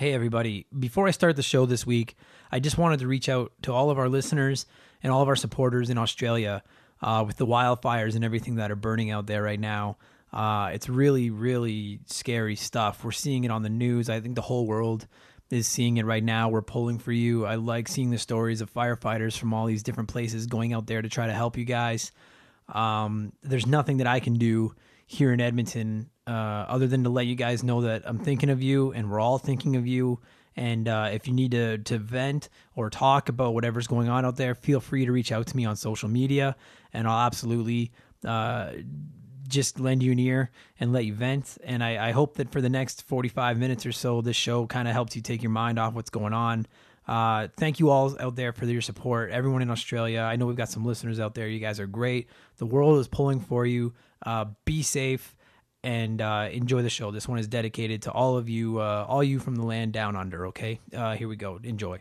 Hey, everybody. Before I start the show this week, I just wanted to reach out to all of our listeners and all of our supporters in Australia uh, with the wildfires and everything that are burning out there right now. Uh, it's really, really scary stuff. We're seeing it on the news. I think the whole world is seeing it right now. We're pulling for you. I like seeing the stories of firefighters from all these different places going out there to try to help you guys. Um, there's nothing that I can do here in Edmonton uh, other than to let you guys know that I'm thinking of you and we're all thinking of you. And uh, if you need to, to vent or talk about whatever's going on out there, feel free to reach out to me on social media and I'll absolutely uh, just lend you an ear and let you vent. And I, I hope that for the next 45 minutes or so, this show kind of helps you take your mind off what's going on. Uh, thank you all out there for your support. Everyone in Australia. I know we've got some listeners out there. You guys are great. The world is pulling for you. Uh, be safe and uh, enjoy the show. This one is dedicated to all of you, uh, all you from the land down under. Okay, uh, here we go. Enjoy.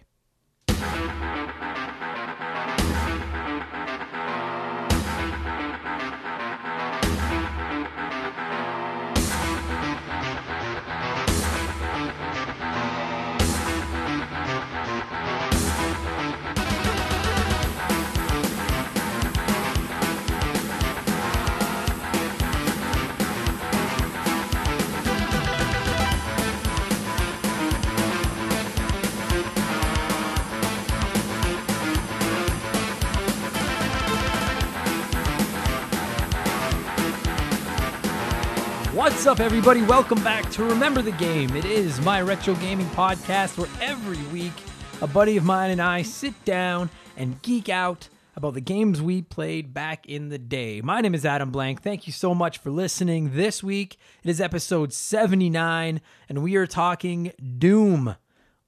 What's up, everybody? Welcome back to Remember the Game. It is my retro gaming podcast where every week a buddy of mine and I sit down and geek out about the games we played back in the day. My name is Adam Blank. Thank you so much for listening. This week it is episode 79, and we are talking Doom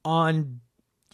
on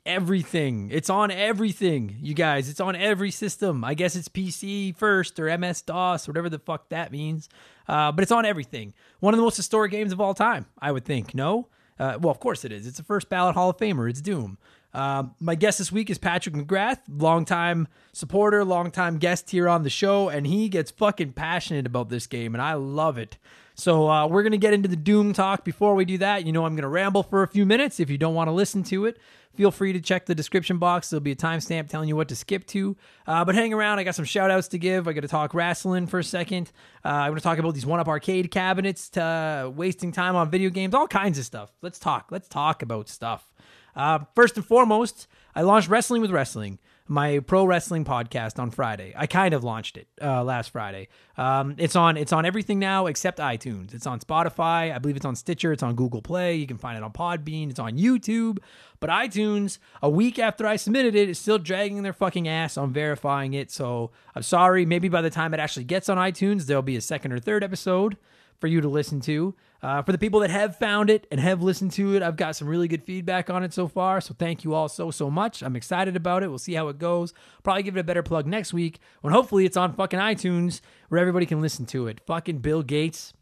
everything. It's on everything, you guys. It's on every system. I guess it's PC first or MS DOS, whatever the fuck that means. Uh, but it's on everything. One of the most historic games of all time, I would think. No? Uh, well, of course it is. It's the first ballot Hall of Famer. It's Doom. Uh, my guest this week is Patrick McGrath, longtime supporter, longtime guest here on the show, and he gets fucking passionate about this game, and I love it. So uh, we're gonna get into the Doom talk. Before we do that, you know I'm gonna ramble for a few minutes. If you don't want to listen to it, feel free to check the description box. There'll be a timestamp telling you what to skip to. Uh, but hang around. I got some shout outs to give. I got to talk wrestling for a second. Uh, I'm going to talk about these one up arcade cabinets, to, uh, wasting time on video games, all kinds of stuff. Let's talk. Let's talk about stuff. Uh, first and foremost, I launched Wrestling with Wrestling my pro wrestling podcast on Friday. I kind of launched it uh, last Friday. Um, it's on it's on everything now except iTunes. It's on Spotify. I believe it's on Stitcher. It's on Google Play. You can find it on Podbean. It's on YouTube. But iTunes, a week after I submitted it, is still dragging their fucking ass on verifying it. So I'm sorry. Maybe by the time it actually gets on iTunes, there'll be a second or third episode for you to listen to. Uh, for the people that have found it and have listened to it, I've got some really good feedback on it so far. So thank you all so, so much. I'm excited about it. We'll see how it goes. Probably give it a better plug next week when hopefully it's on fucking iTunes where everybody can listen to it. Fucking Bill Gates.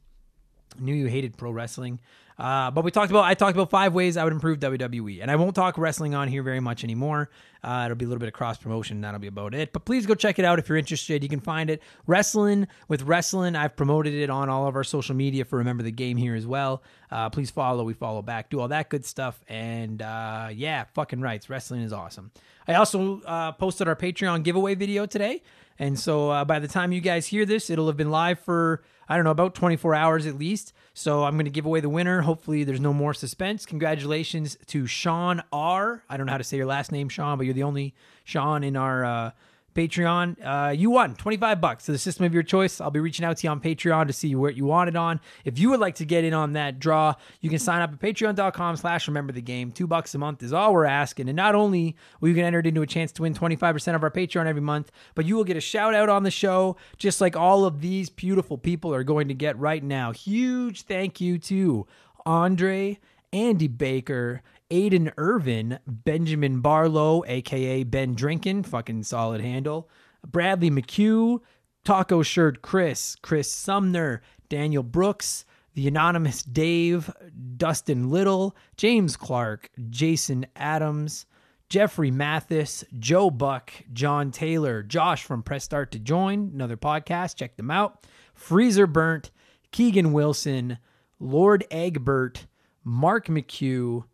Knew you hated pro wrestling. Uh, but we talked about I talked about five ways I would improve WWE, and I won't talk wrestling on here very much anymore. Uh, it'll be a little bit of cross promotion. That'll be about it. But please go check it out if you're interested. You can find it wrestling with wrestling. I've promoted it on all of our social media for Remember the Game here as well. Uh, please follow. We follow back. Do all that good stuff. And uh, yeah, fucking rights. Wrestling is awesome. I also uh, posted our Patreon giveaway video today. And so uh, by the time you guys hear this, it'll have been live for, I don't know, about 24 hours at least. So I'm going to give away the winner. Hopefully, there's no more suspense. Congratulations to Sean R. I don't know how to say your last name, Sean, but you're the only Sean in our uh, Patreon. Uh, you won 25 bucks to the system of your choice. I'll be reaching out to you on Patreon to see what you want it on. If you would like to get in on that draw, you can sign up at patreon.com slash remember the game. Two bucks a month is all we're asking. And not only will you get entered into a chance to win 25% of our Patreon every month, but you will get a shout out on the show, just like all of these beautiful people are going to get right now. Huge thank you to Andre, Andy Baker, Aiden Irvin, Benjamin Barlow, aka Ben Drinkin, fucking solid handle, Bradley McHugh, Taco Shirt Chris, Chris Sumner, Daniel Brooks, the anonymous Dave, Dustin Little, James Clark, Jason Adams, Jeffrey Mathis, Joe Buck, John Taylor, Josh from Press Start to Join, another podcast, check them out. Freezer Burnt, Keegan Wilson, Lord Egbert, Mark McHugh,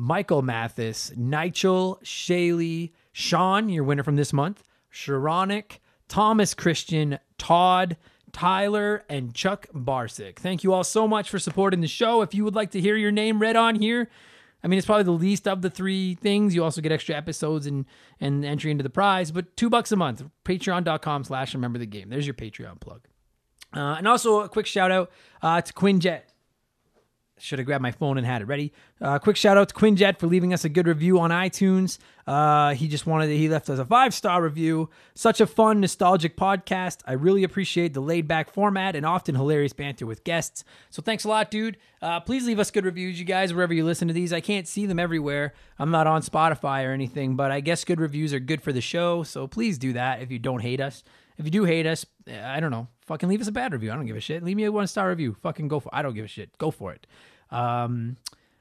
Michael Mathis, Nigel, Shaylee, Sean, your winner from this month, Sharonic, Thomas Christian, Todd, Tyler, and Chuck Barsick. Thank you all so much for supporting the show. If you would like to hear your name read on here, I mean, it's probably the least of the three things. You also get extra episodes and, and entry into the prize, but two bucks a month. Patreon.com slash remember the game. There's your Patreon plug. Uh, and also a quick shout out uh, to Quinjet. Should have grabbed my phone and had it ready. Uh, quick shout out to Quinjet for leaving us a good review on iTunes. Uh, he just wanted to, he left us a five star review. Such a fun, nostalgic podcast. I really appreciate the laid back format and often hilarious banter with guests. So thanks a lot, dude. Uh, please leave us good reviews, you guys, wherever you listen to these. I can't see them everywhere. I'm not on Spotify or anything, but I guess good reviews are good for the show. So please do that if you don't hate us. If you do hate us, I don't know. Fucking leave us a bad review. I don't give a shit. Leave me a one star review. Fucking go for. I don't give a shit. Go for it. Um,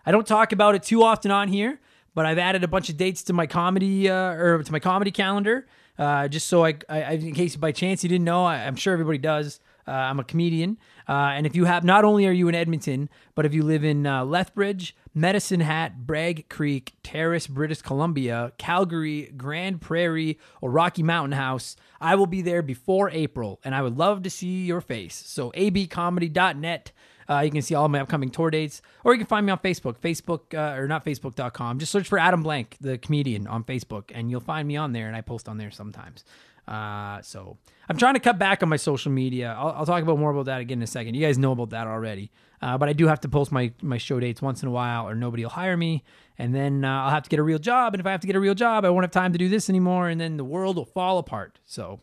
I don't talk about it too often on here, but I've added a bunch of dates to my comedy uh, or to my comedy calendar, uh, just so I, I, in case by chance you didn't know, I, am sure everybody does. Uh, I'm a comedian, uh, and if you have, not only are you in Edmonton, but if you live in uh, Lethbridge, Medicine Hat, Bragg Creek, Terrace, British Columbia, Calgary, Grande Prairie, or Rocky Mountain House, I will be there before April, and I would love to see your face. So abcomedy.net uh, you can see all my upcoming tour dates, or you can find me on Facebook, Facebook uh, or not Facebook.com. Just search for Adam Blank, the comedian, on Facebook, and you'll find me on there. And I post on there sometimes. Uh, so I'm trying to cut back on my social media. I'll, I'll, talk about more about that again in a second. You guys know about that already. Uh, but I do have to post my my show dates once in a while, or nobody will hire me, and then uh, I'll have to get a real job. And if I have to get a real job, I won't have time to do this anymore, and then the world will fall apart. So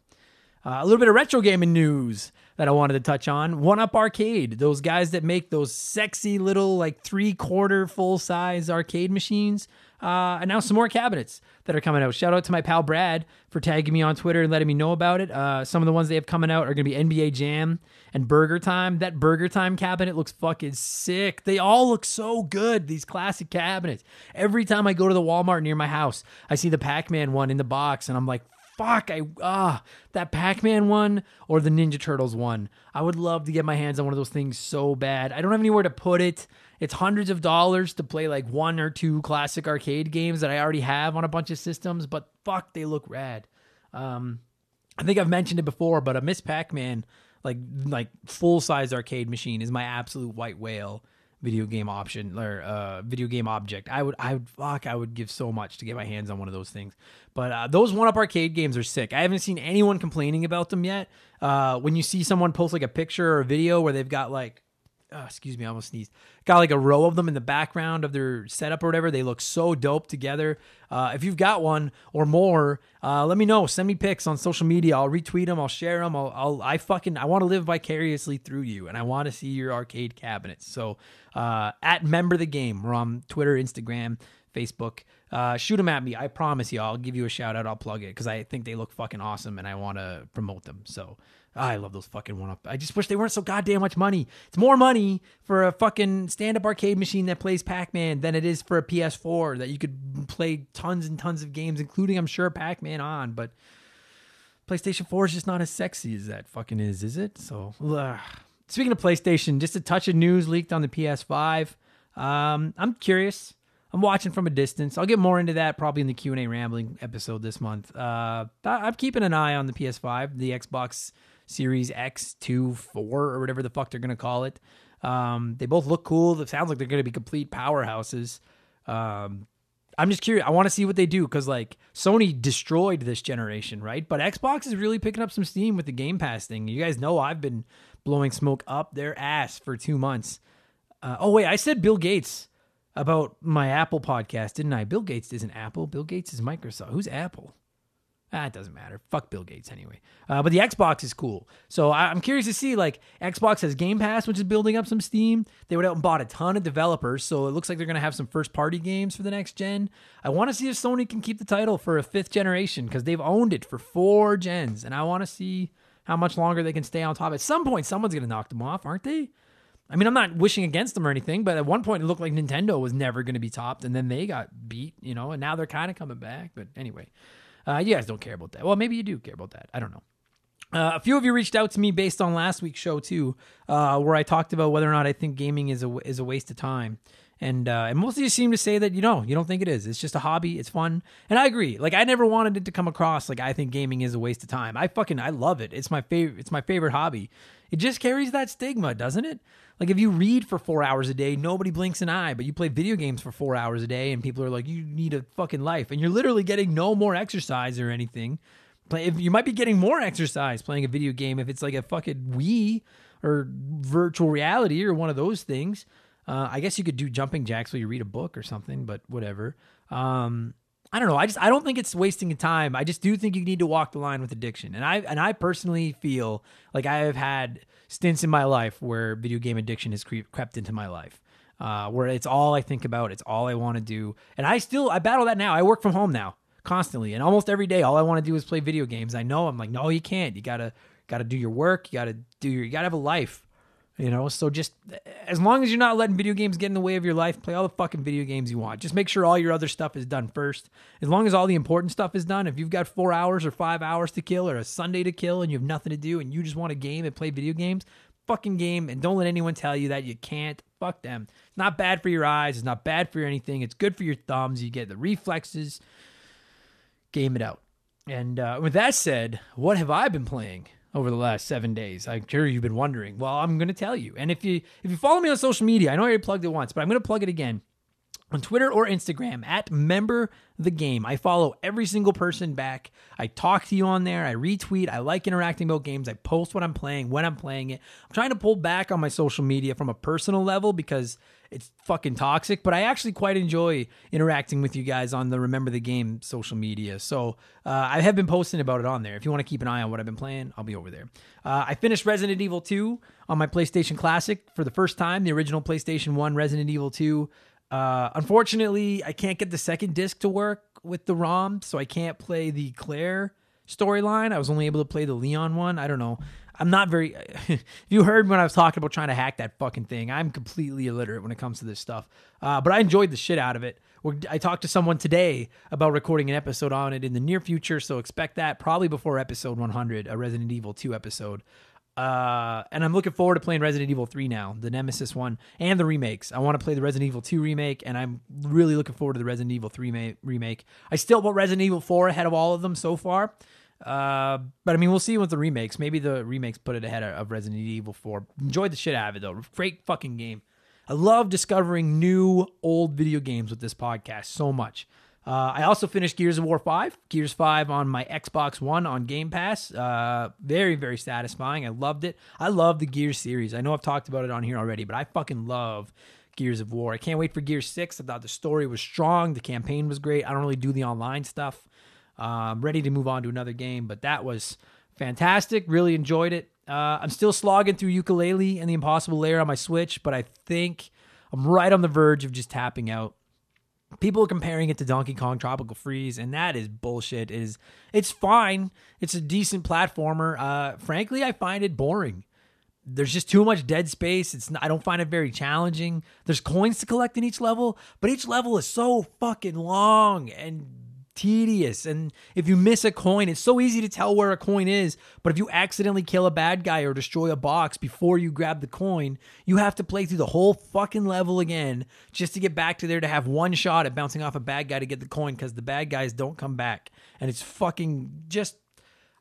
uh, a little bit of retro gaming news that I wanted to touch on. One Up Arcade, those guys that make those sexy little like three quarter full size arcade machines, uh, announced some more cabinets that are coming out. Shout out to my pal Brad for tagging me on Twitter and letting me know about it. Uh, some of the ones they have coming out are going to be NBA Jam and Burger Time. That Burger Time cabinet looks fucking sick. They all look so good, these classic cabinets. Every time I go to the Walmart near my house, I see the Pac Man one in the box, and I'm like, fuck, I ah that Pac-Man one or the Ninja Turtles one. I would love to get my hands on one of those things so bad. I don't have anywhere to put it. It's hundreds of dollars to play like one or two classic arcade games that I already have on a bunch of systems, but fuck, they look rad. Um, I think I've mentioned it before, but a Miss Pac-Man like like full size arcade machine is my absolute white whale video game option or uh, video game object. I would, I would, fuck, I would give so much to get my hands on one of those things. But uh, those one up arcade games are sick. I haven't seen anyone complaining about them yet. Uh, when you see someone post like a picture or a video where they've got like oh, excuse me, I almost sneezed. Got like a row of them in the background of their setup or whatever. They look so dope together. Uh, if you've got one or more, uh, let me know. Send me pics on social media. I'll retweet them. I'll share them. I'll, I'll I fucking I want to live vicariously through you, and I want to see your arcade cabinets. So uh, at member the game, we're on Twitter, Instagram, Facebook. Uh, shoot them at me. I promise you, I'll give you a shout out. I'll plug it because I think they look fucking awesome, and I want to promote them. So I love those fucking one up. I just wish they weren't so goddamn much money. It's more money for a fucking stand up arcade machine that plays Pac Man than it is for a PS4 that you could play tons and tons of games, including, I'm sure, Pac Man on. But PlayStation 4 is just not as sexy as that fucking is, is it? So, ugh. speaking of PlayStation, just a touch of news leaked on the PS5. Um, I'm curious. I'm watching from a distance. I'll get more into that probably in the Q and A rambling episode this month. Uh, I'm keeping an eye on the PS5, the Xbox Series X, 2, 4, or whatever the fuck they're going to call it. Um, they both look cool. It sounds like they're going to be complete powerhouses. Um, I'm just curious. I want to see what they do because like Sony destroyed this generation, right? But Xbox is really picking up some steam with the Game Pass thing. You guys know I've been blowing smoke up their ass for two months. Uh, oh wait, I said Bill Gates about my Apple podcast, didn't I? Bill Gates isn't Apple. Bill Gates is Microsoft. Who's Apple? Ah, it doesn't matter. Fuck Bill Gates anyway. Uh, but the Xbox is cool. So I, am curious to see like Xbox has Game Pass, which is building up some steam. They went out and bought a ton of developers, so it looks like they're gonna have some first party games for the next gen. I want to see if Sony can keep the title for a fifth generation because they've owned it for four gens, and I want to see how much longer they can stay on top. At some point, someone's gonna knock them off, aren't they? I mean, I'm not wishing against them or anything, but at one point it looked like Nintendo was never going to be topped, and then they got beat, you know, and now they're kind of coming back. But anyway, uh, you guys don't care about that. Well, maybe you do care about that. I don't know. Uh, a few of you reached out to me based on last week's show too, uh, where I talked about whether or not I think gaming is a is a waste of time. And uh, and most of you seem to say that you know you don't think it is. It's just a hobby. It's fun, and I agree. Like I never wanted it to come across like I think gaming is a waste of time. I fucking I love it. It's my favorite. It's my favorite hobby. It just carries that stigma, doesn't it? Like if you read for four hours a day, nobody blinks an eye. But you play video games for four hours a day, and people are like, "You need a fucking life," and you're literally getting no more exercise or anything. Play if you might be getting more exercise playing a video game if it's like a fucking Wii or virtual reality or one of those things. Uh, I guess you could do jumping jacks while you read a book or something, but whatever. Um, I don't know. I just I don't think it's wasting time. I just do think you need to walk the line with addiction. And I and I personally feel like I have had stints in my life where video game addiction has cre- crept into my life. Uh, where it's all I think about, it's all I want to do, and I still I battle that now. I work from home now constantly, and almost every day, all I want to do is play video games. I know I'm like, no, you can't. You gotta gotta do your work. You gotta do your. You gotta have a life. You know, so just as long as you're not letting video games get in the way of your life, play all the fucking video games you want. Just make sure all your other stuff is done first. As long as all the important stuff is done, if you've got four hours or five hours to kill or a Sunday to kill and you have nothing to do and you just want a game and play video games, fucking game. And don't let anyone tell you that you can't. Fuck them. It's not bad for your eyes. It's not bad for anything. It's good for your thumbs. You get the reflexes. Game it out. And uh, with that said, what have I been playing? Over the last seven days. I'm sure you've been wondering. Well, I'm going to tell you. And if you if you follow me on social media, I know I already plugged it once, but I'm going to plug it again on Twitter or Instagram at member the game. I follow every single person back. I talk to you on there. I retweet. I like interacting about games. I post what I'm playing, when I'm playing it. I'm trying to pull back on my social media from a personal level because it's fucking toxic, but I actually quite enjoy interacting with you guys on the Remember the Game social media. So uh, I have been posting about it on there. If you want to keep an eye on what I've been playing, I'll be over there. Uh, I finished Resident Evil 2 on my PlayStation Classic for the first time, the original PlayStation 1 Resident Evil 2. Uh, unfortunately, I can't get the second disc to work with the ROM, so I can't play the Claire storyline. I was only able to play the Leon one. I don't know. I'm not very. if you heard when I was talking about trying to hack that fucking thing, I'm completely illiterate when it comes to this stuff. Uh, but I enjoyed the shit out of it. I talked to someone today about recording an episode on it in the near future, so expect that probably before episode 100, a Resident Evil 2 episode. Uh, and I'm looking forward to playing Resident Evil 3 now, the Nemesis one, and the remakes. I want to play the Resident Evil 2 remake, and I'm really looking forward to the Resident Evil 3 ma- remake. I still put Resident Evil 4 ahead of all of them so far. Uh, but I mean, we'll see with the remakes. Maybe the remakes put it ahead of Resident Evil 4. Enjoyed the shit out of it though. Great fucking game. I love discovering new old video games with this podcast so much. Uh, I also finished Gears of War 5, Gears 5 on my Xbox One on Game Pass. Uh, very, very satisfying. I loved it. I love the Gears series. I know I've talked about it on here already, but I fucking love Gears of War. I can't wait for Gears 6. I thought the story was strong, the campaign was great. I don't really do the online stuff. I'm ready to move on to another game, but that was fantastic. Really enjoyed it. Uh, I'm still slogging through Yooka-Laylee and the Impossible Lair on my Switch, but I think I'm right on the verge of just tapping out. People are comparing it to Donkey Kong Tropical Freeze, and that is bullshit. It is it's fine. It's a decent platformer. Uh, frankly, I find it boring. There's just too much dead space. It's not, I don't find it very challenging. There's coins to collect in each level, but each level is so fucking long and tedious. And if you miss a coin, it's so easy to tell where a coin is. But if you accidentally kill a bad guy or destroy a box before you grab the coin, you have to play through the whole fucking level again just to get back to there to have one shot at bouncing off a bad guy to get the coin because the bad guys don't come back. And it's fucking just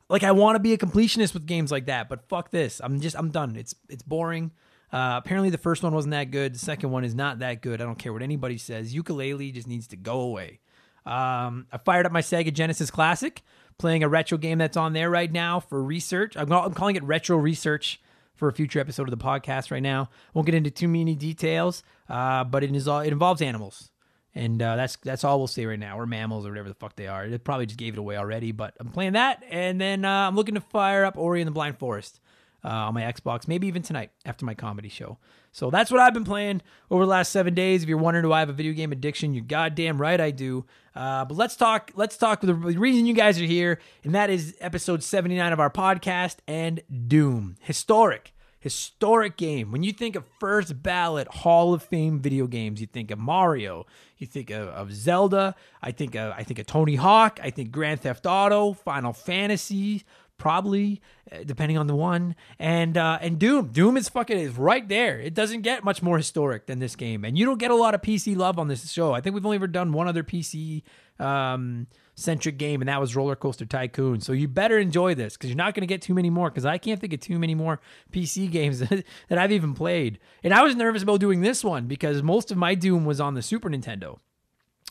like I want to be a completionist with games like that, but fuck this. I'm just I'm done. It's it's boring. Uh, apparently, the first one wasn't that good. The second one is not that good. I don't care what anybody says. Yooka-Laylee just needs to go away. Um, I fired up my Sega Genesis Classic, playing a retro game that's on there right now for research. I'm, I'm calling it retro research for a future episode of the podcast right now. Won't get into too many details, uh, but it is all, it involves animals, and uh, that's that's all we'll say right now. Or mammals or whatever the fuck they are. It probably just gave it away already, but I'm playing that, and then uh, I'm looking to fire up Ori and the Blind Forest uh, on my Xbox, maybe even tonight after my comedy show. So that's what I've been playing over the last seven days. If you're wondering do I have a video game addiction, you're goddamn right I do. Uh, but let's talk. Let's talk. The reason you guys are here, and that is episode 79 of our podcast and Doom, historic, historic game. When you think of first ballot Hall of Fame video games, you think of Mario, you think of, of Zelda. I think of, I think of Tony Hawk. I think Grand Theft Auto, Final Fantasy, probably uh, depending on the one. And uh, and Doom, Doom is fucking is right there. It doesn't get much more historic than this game, and you don't get a lot of PC love on this show. I think we've only ever done one other PC um, centric game, and that was Roller Coaster Tycoon. So you better enjoy this because you're not going to get too many more. Because I can't think of too many more PC games that, that I've even played. And I was nervous about doing this one because most of my Doom was on the Super Nintendo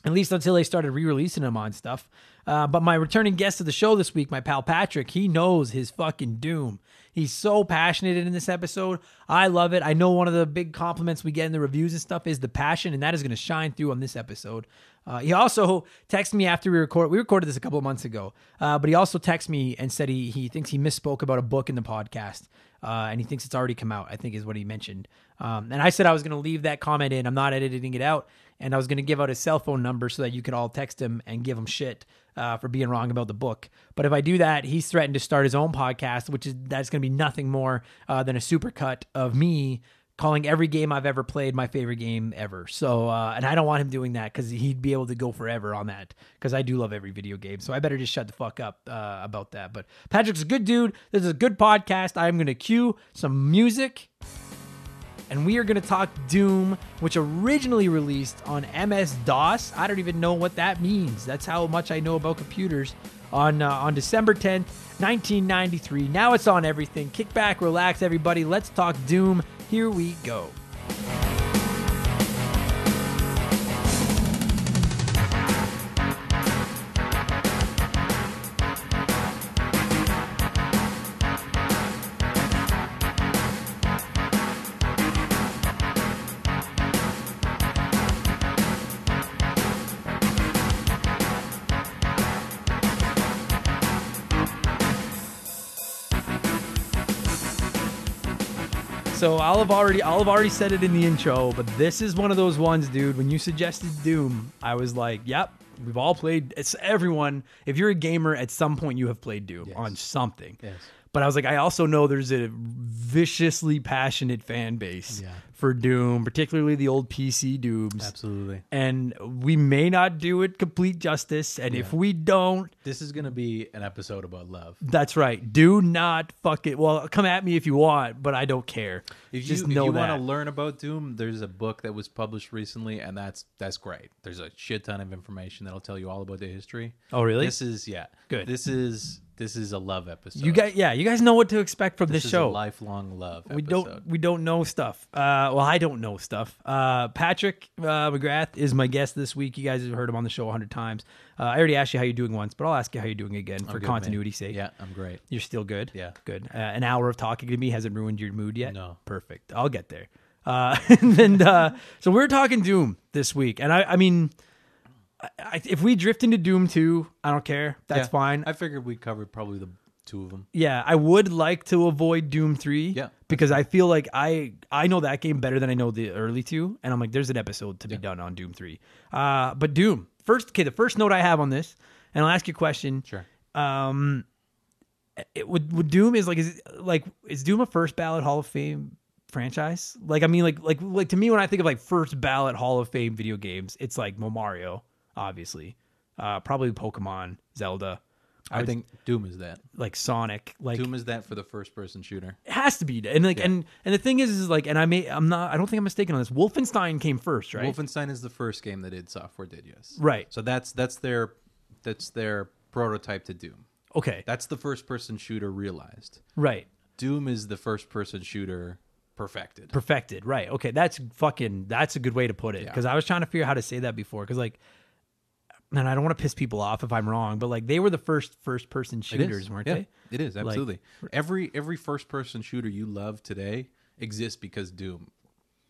at least until they started re-releasing them on stuff. Uh, but my returning guest of the show this week, my pal Patrick, he knows his fucking doom. He's so passionate in this episode. I love it. I know one of the big compliments we get in the reviews and stuff is the passion, and that is going to shine through on this episode. Uh, he also texted me after we record. We recorded this a couple of months ago, uh, but he also texted me and said he he thinks he misspoke about a book in the podcast, uh, and he thinks it's already come out. I think is what he mentioned. Um, and I said I was going to leave that comment in. I'm not editing it out, and I was going to give out his cell phone number so that you could all text him and give him shit uh, for being wrong about the book. But if I do that, he's threatened to start his own podcast, which is that's going to be nothing more uh, than a supercut of me calling every game I've ever played my favorite game ever. So, uh, and I don't want him doing that because he'd be able to go forever on that because I do love every video game. So I better just shut the fuck up uh, about that. But Patrick's a good dude. This is a good podcast. I'm going to cue some music. And we are going to talk Doom, which originally released on MS DOS. I don't even know what that means. That's how much I know about computers. On uh, on December 10th, 1993. Now it's on everything. Kick back, relax, everybody. Let's talk Doom. Here we go. So I'll have already I'll have already said it in the intro, but this is one of those ones, dude. When you suggested Doom, I was like, "Yep, we've all played." It's everyone. If you're a gamer, at some point you have played Doom Yes. on something. Yes. But I was like, I also know there's a viciously passionate fan base Yeah. For Doom, particularly the old PC Dooms. Absolutely. And we may not do it complete justice. And if we don't, This is gonna be an episode about love. that's right. Do not fuck it. Well, come at me if you want, but I don't care. If Just you, know if you want to learn about Doom, there's a book that was published recently, and that's that's great. There's a shit ton of information that'll tell you all about the history. Oh, really? This is yeah. Good. This is this is a love episode. you guys, yeah, you guys know what to expect from this, this, is show. a lifelong love. we episode. don't we don't know stuff. Uh, well, I don't know stuff. Uh, Patrick uh, McGrath is my guest this week. You guys have heard him on the show a hundred times. Uh, I already asked you how you're doing once, but I'll ask you how you're doing again for good, man. sake. Yeah, I'm great. You're still good. Yeah. good. Uh, an hour of talking to me hasn't ruined your mood yet. No. perfect. I'll get there. Uh, and then, uh, so we're talking Doom this week, and I, I mean, I, if we drift into Doom two, I don't care. That's Yeah. fine. I figured we covered probably the two of them. Yeah, I would like to avoid Doom 3. Yeah. Because I feel like I I know that game better than I know the early two. And I'm like, there's an episode to be done on Doom 3. Uh but Doom. First okay, the first note I have on this, and I'll ask you a question. Sure. Um it would would Doom is like is like is Doom a first ballot Hall of Fame franchise? Like I mean like like like to me when I think of like first ballot Hall of Fame video games, it's like Mario, obviously. Uh probably Pokemon, Zelda. I, would- think Doom is that. like Sonic, like Doom is that for the first person shooter. it has to be and like and and the thing is is like and i may i'm not i don't think i'm mistaken on this wolfenstein came first right Wolfenstein is the first game that id Software did, yes. right So that's that's their that's their prototype to Doom. okay That's the first person shooter realized. right Doom is the first person shooter perfected. perfected right okay that's fucking that's a good way to put it Yeah. because i was trying to figure out how to say that before because like and i don't want to piss people off if i'm wrong but like they were the first first person shooters weren't yeah, they It is absolutely. every every first person shooter you love today exists because Doom.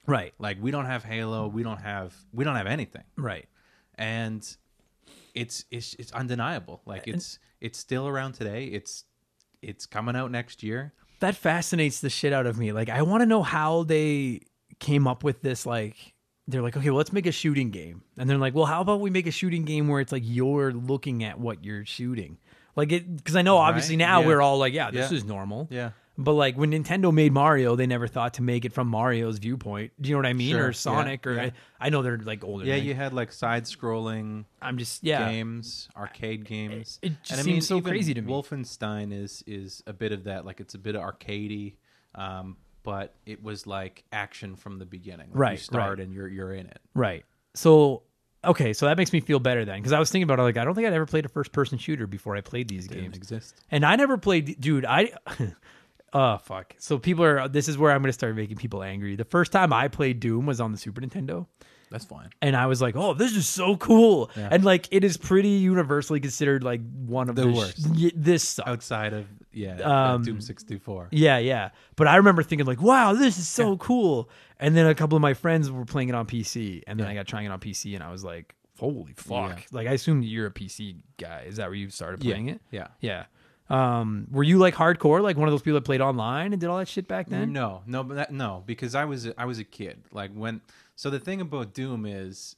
right Like we don't have Halo, we don't have we don't have anything. right And it's it's it's undeniable. Like it's it's still around today. It's it's coming out next year. that fascinates the shit out of me. Like, I want to know how they came up with this. Like, they're like, okay, well, let's make a shooting game, and they're like, well, how about we make a shooting game where it's like you're looking at what you're shooting, like it? Because I know obviously Right, now yeah. we're all like, yeah, this Yeah. is normal. Yeah. But like when Nintendo made Mario, they never thought to make it from Mario's viewpoint. Do you know what I mean? Sure, Or yeah, Sonic, or yeah. I, I know they're like older. Yeah, you had like side-scrolling I'm just yeah. games, arcade games. It just and I seems mean, so crazy to me. Wolfenstein is is a bit of that. Like it's a bit of arcadey, um, but it was like action from the beginning. Like, Right, You start right. and you're you're in it. Right. So okay, so that makes me feel better then because I was thinking about it like I don't think I'd ever played a first person shooter before I played these Didn't games. exist. And I never played dude, I Oh fuck. So people are this is where I'm gonna start making people angry. The first time I played Doom was on the Super Nintendo. That's fine. And I was like, "Oh, this is so cool!" Yeah. And like, it is pretty universally considered like one of the, The sh- worst. y- this sucks. Outside of yeah, Um, Doom sixty four. Yeah, yeah. But I remember thinking like, "Wow, this is so cool." And then a couple of my friends were playing it on PC, and then Yeah. I got trying it on PC, and I was like, "Holy fuck!" Yeah. Like, I assume you're a PC guy. Is that where you started playing it? Yeah. Yeah. Um, were you like hardcore, like one of those people that played online and did all that shit back then? No, no, but that, no, because I was a, I was a kid. Like when, so the thing about Doom is,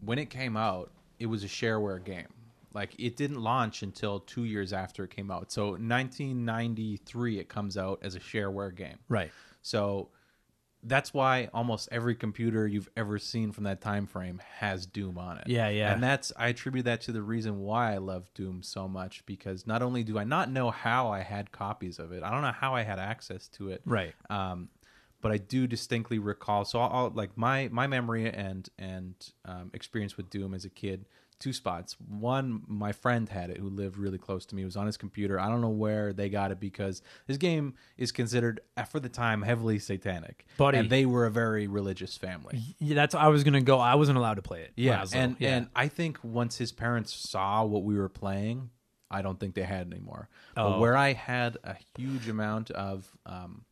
when it came out, it was a shareware game. Like it didn't launch until two years after it came out. So 1993, it comes out as a shareware game. Right. So that's why almost every computer you've ever seen from that time frame has Doom on it. Yeah, yeah. And that's I attribute that to the reason why I love Doom so much because not only do I not know how I had copies of it, I don't know how I had access to it. Right. Um, but I do distinctly recall. So I'll, I'll like my my memory and and um, experience with Doom as a kid. Two spots. One, my friend had it who lived really close to me. It was on his computer. I don't know where they got it because this game is considered, uh, for the time, heavily satanic. Buddy. and they were a very religious family. Yeah, that's I was gonna go. I wasn't allowed to play it. Yeah, and and I think once his parents saw what we were playing, I don't think they had anymore. Oh. But where I had a huge amount of um,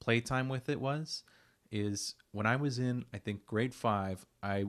playtime with it was is when I was in I think grade five. I,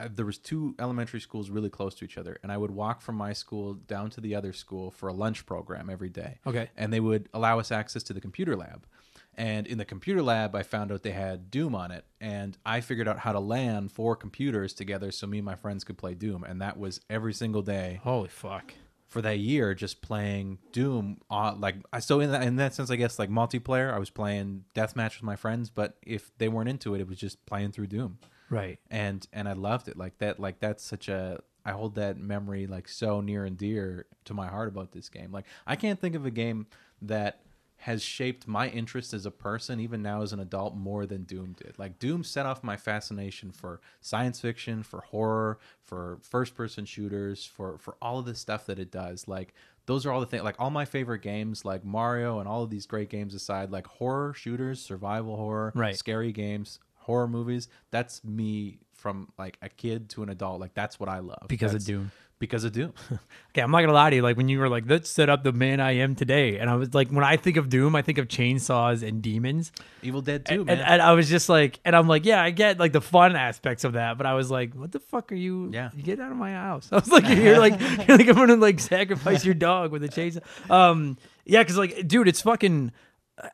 I there was two elementary schools really close to each other, and I would walk from my school down to the other school for a lunch program every day okay. and they would allow us access to the computer lab. And in the computer lab, I found out they had Doom on it, and I figured out how to LAN four computers together so me and my friends could play Doom. And that was every single day Holy fuck. for that year, just playing Doom. On, like, I so in that in that sense, I guess like multiplayer, I was playing deathmatch with my friends. But if they weren't into it, it was just playing through Doom Right. and and I loved it like that like that's such a I hold that memory like so near and dear to my heart about this game like I can't think of a game that has shaped my interest as a person even now as an adult more than Doom did like Doom set off my fascination for science fiction for horror for first person shooters for for all of the stuff that it does like those are all the things like all my favorite games like Mario and all of these great games aside like horror shooters survival horror Right. scary games horror movies that's me from like a kid to an adult like that's what i love Because of Doom. because of doom Okay, I'm not gonna lie to you. Like when you were like, "Let's set up the man I am today," and I was like, when I think of Doom, I think of chainsaws and demons, evil dead 2 and, man and I was just like, and I'm like, yeah, I get like the fun aspects of that, but I was like, what the fuck are you? Yeah. you get out of my house. I was like, you're like, you're like, I'm gonna like sacrifice your dog with a chainsaw. Um, yeah, because like, dude, it's fucking.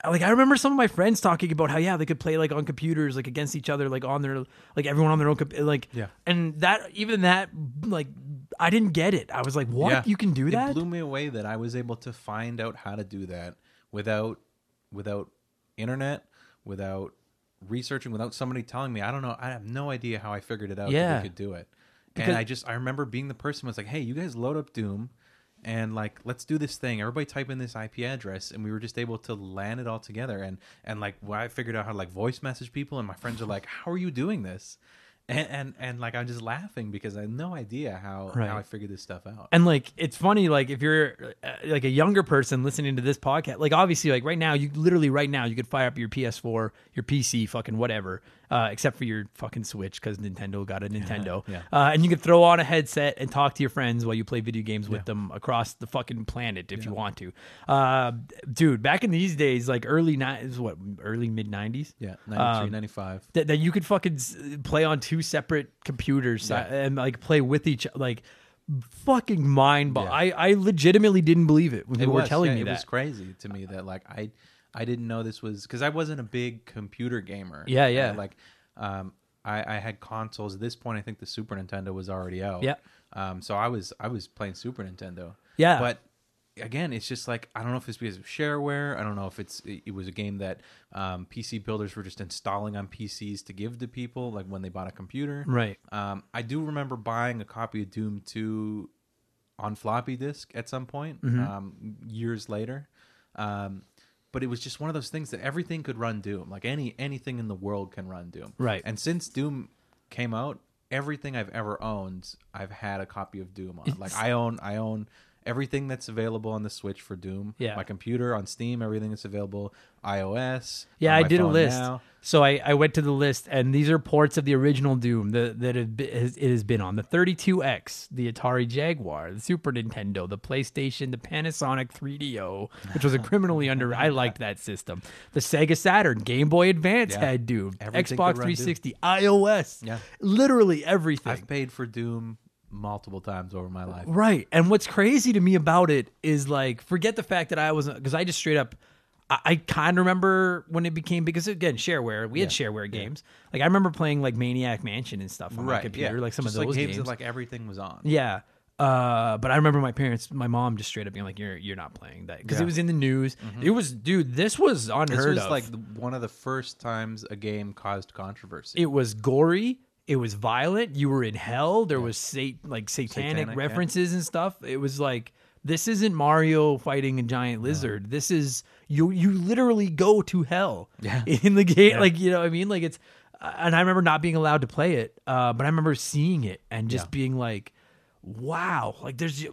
Like I remember some of my friends talking about how yeah they could play like on computers like against each other like on their like everyone on their own comp- like Yeah. and that even that like I didn't get it I was like what Yeah. you can do that it blew me away that i was able to find out how to do that without without internet without researching without somebody telling me i don't know i have no idea how i figured it out Yeah. that we could do it Because- and i just i remember being the person who was like hey you guys load up doom and like let's do this thing. Everybody type in this ip address and we were just able to LAN it all together. And and like when i figured out how to like voice message people and my friends are like how are you doing this? And and, and like i'm just laughing because i had no idea how Right. how i figured this stuff out. And like, it's funny, like if you're uh, like a younger person listening to this podcast, like obviously, like right now, you literally right now, you could fire up your PS4, your PC, fucking whatever, uh, except for your fucking Switch because Nintendo got a Nintendo. Yeah. Uh, and you can throw on a headset and talk to your friends while you play video games with them across the fucking planet if you want to. Uh, dude, back in these days, like early nineties, what early mid nineties. Yeah, 93, Um, 95. that, that you could fucking play on two separate computers Yeah. uh, and like play with each like fucking mind bo- Yeah. I I legitimately didn't believe it when It people were telling yeah, me it that. was crazy to me that like I I didn't know this was because I wasn't a big computer gamer. Yeah, yeah. Uh, like um I I had consoles at this point. I think the Super Nintendo was already out. Yeah. Um so I was I was playing Super Nintendo. Yeah. But again, it's just like I don't know if it's because of shareware. I don't know if it's it, it was a game that um, PC builders were just installing on PCs to give to people, like when they bought a computer. Right. Um, I do remember buying a copy of Doom 2 on floppy disk at some point Mm-hmm. um, years later. Um, but it was just one of those things that everything could run Doom. Like any anything in the world can run Doom. Right. And since Doom came out, everything I've ever owned, I've had a copy of Doom on. Like I own I own everything that's available on the Switch for Doom. Yeah. My computer on Steam, everything that's available. iOS. Yeah, I did a list. now. So I, I went to the list, and these are ports of the original Doom that that it has been on the 32X, the Atari Jaguar, the Super Nintendo, the PlayStation, the Panasonic 3DO, which was a criminally under. I liked that system. The Sega Saturn, Game Boy Advance Yeah. had Doom, Everything Xbox could run Doom. 360, iOS, Yeah. literally everything. I've paid for Doom multiple times over my life. Right. And what's crazy to me about it is like, forget the fact that I wasn't, because I just straight up, I, I kind of remember when it became, because again, shareware, we had shareware games. Like, I remember playing like Maniac Mansion and stuff on my computer, like some Just of those like games. that like everything was on. yeah. Uh, but I remember my parents, my mom just straight up being like, "You're you're not playing that," because it Yeah. Mm-hmm. was in the news. It was, dude, this was unheard This was of. like the, one of the first times a game caused controversy. it was gory it was violent. You were in hell. There was sat- like satanic, Satanic, yeah. references and stuff. It was like this isn't mario fighting a giant lizard. This is you you literally go to hell Yeah. in the game. Like you know what i mean? Like it's and i remember not being allowed to play it uh, but i remember seeing it and just Yeah. being like wow. Like there's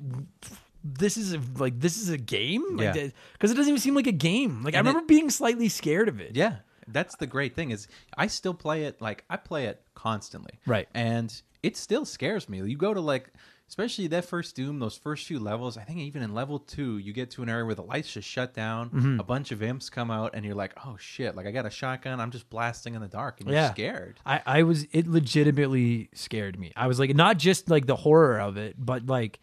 this is a, like this is a game? Yeah. because it doesn't even seem like a game. Like i And it- remember being slightly scared of it. Yeah, that's the great thing is I still play it like I play it constantly. Right. And it still scares me. You go to like especially that first Doom, those first few levels, I think even in level 2, you get to an area where the lights just shut down, Mm-hmm. a bunch of imps come out and you're like, "Oh shit, like I got a shotgun, I'm just blasting in the dark." And you're scared. I, I was it legitimately scared me. I was like not just like the horror of it, but like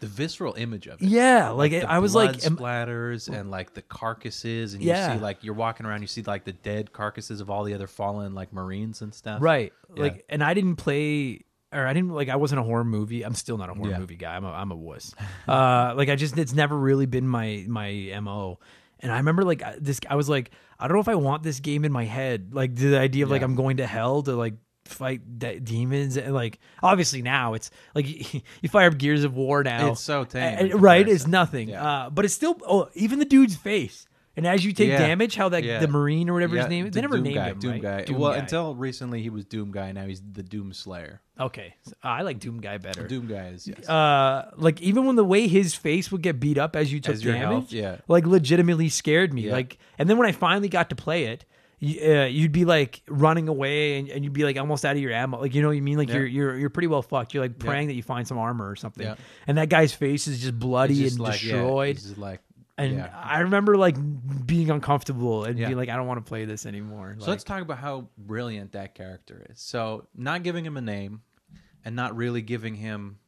The visceral image of it. yeah, like, the I was like am- splatters and like the carcasses and Yeah. you see like you're walking around you see like the dead carcasses of all the other fallen like marines and stuff right, Yeah. like and I didn't play or I didn't like I wasn't a horror movie. I'm still not a horror Yeah. movie guy. I'm a I'm a wuss. uh, like I just it's never really been my my mo. And I remember like I- this. I was like, I don't know if I want this game in my head. Like the idea of like Yeah. I'm going to hell to like fight de- demons and like obviously now it's like you fire up Gears of War now. It's so tame right? It's nothing. Yeah. Uh, but it's still oh even the dude's face. And as you take Yeah. damage, how that Yeah. the marine or whatever his name is, the they never Doom named guy, him. Doom right? guy. Doom well, guy. until recently he was Doom guy. Now he's the Doom Slayer. okay, So, I like Doom guy better. Doom guy is yes. uh like even when the way his face would get beat up as you took As damage health, yeah. like legitimately scared me like and then when i finally got to play it uh, you'd be like running away and, and you'd be like almost out of your ammo like you know what you mean like Yeah. you're you're you're pretty well fucked you're like praying that you find some armor or something Yeah. and that guy's face is just bloody just and like, destroyed like and yeah. i remember like being uncomfortable and Yeah. being like i don't want to play this anymore So Like, let's talk about how brilliant that character is. So not giving him a name and not really giving him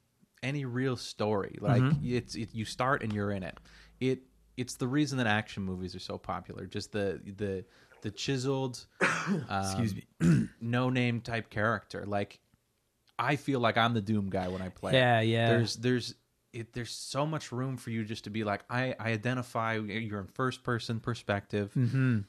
any real story. Like Mm-hmm. it's it, you start and you're in it. It it's the reason that action movies are so popular. Just the the the chiseled excuse me no name type character. Like I feel like I'm the Doom guy when I play. Yeah, yeah. There's there's it, there's so much room for you just to be like I I identify you're in first person perspective. Mm-hmm.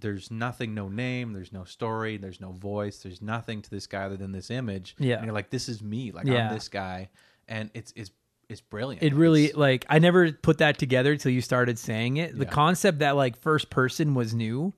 there's nothing, no name. There's no story. There's no voice. There's nothing to this guy other than this image. Yeah. and you're like this is me. Like Yeah. I'm this guy, and it's it's it's brilliant. It really It's- like I never put that together until you started saying it. The Yeah. concept that like first person was new.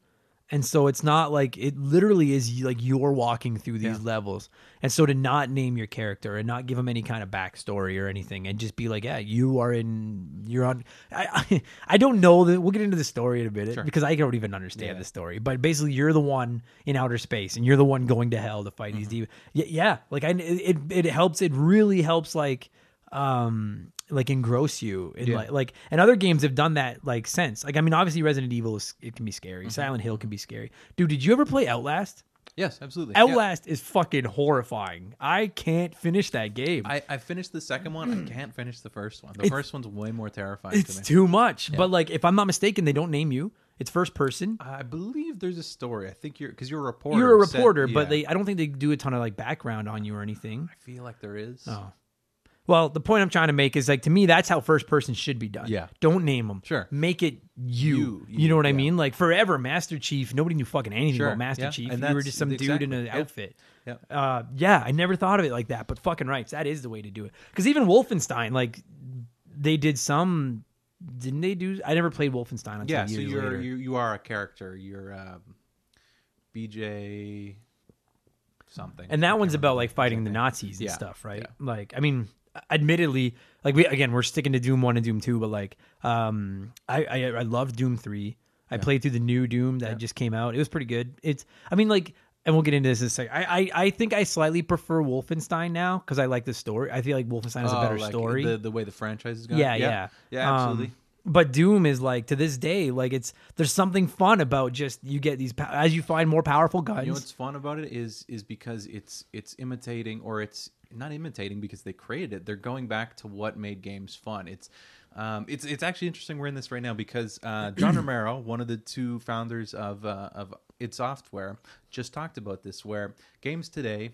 And so it's not like it literally is like you're walking through these Yeah. levels. And so to not name your character and not give him any kind of backstory or anything and just be like, yeah, you are in, you're on. I, I, I don't know that we'll get into the story in a minute Sure. because I don't even understand Yeah. the story. But basically, you're the one in outer space and you're the one going to hell to fight these Mm-hmm. demons. Yeah, yeah, like I, it, it helps. It really helps. Like, um like engross you in Yeah. like like and other games have done that like since like i mean obviously resident evil is it can be scary Mm-hmm. silent hill can be scary dude did you ever play outlast yes, absolutely. Yeah. outlast is fucking horrifying i can't finish that game I, I finished the second one. I can't finish the first one. The It's- first one's way more terrifying it's to me. too much but like if i'm not mistaken they don't name you it's first person I believe there's a story. I think you're because you're a reporter. you're a reporter but yeah. they i don't think they do a ton of like background on you or anything I feel like there is. oh Well, the point I'm trying to make is like to me, that's how first person should be done. Yeah. Don't name them. Sure. Make it you. You, You, you, know what I mean? Like forever, Master Chief. Nobody knew fucking anything Sure, about Master yeah, Chief. and You were just some dude in an yeah. outfit. Yeah. Uh, yeah, I never thought of it like that. But fucking rights, that is the way to do it. Because even Wolfenstein, like they did some. Didn't they do? I never played Wolfenstein until Yeah, so you're later. you you are a character. You're um, BJ something. and that one's about like fighting the. Nazis and Yeah, stuff, right? yeah. Like, I mean, admittedly, like we again we're sticking to Doom One and Doom Two, but like, um, I I, I loved Doom Three. I played through the new Doom that just came out. It was pretty good. It's, I mean, like, and we'll get into this in a second. I I, I think I slightly prefer Wolfenstein now because I like the story. I feel like Wolfenstein a Oh, better like story. The the way the franchise is going. yeah, yeah, yeah, Um, absolutely. but Doom is like to this day, like it's there's something fun about just you get these as you find more powerful guns. You know what's fun about it is is because it's it's imitating or it's not imitating because they created it. They're going back to what made games fun. It's um, it's it's actually interesting we're in this right now because uh, John Romero, one of the two founders of uh, of id Software, just talked about this. Where games today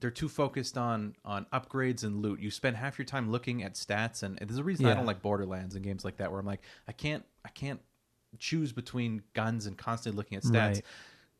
they're too focused on on upgrades and loot. You spend half your time looking at stats, and, and there's a reason I don't like Borderlands and games like that, where I'm like, I can't I can't choose between guns and constantly looking at stats. Right.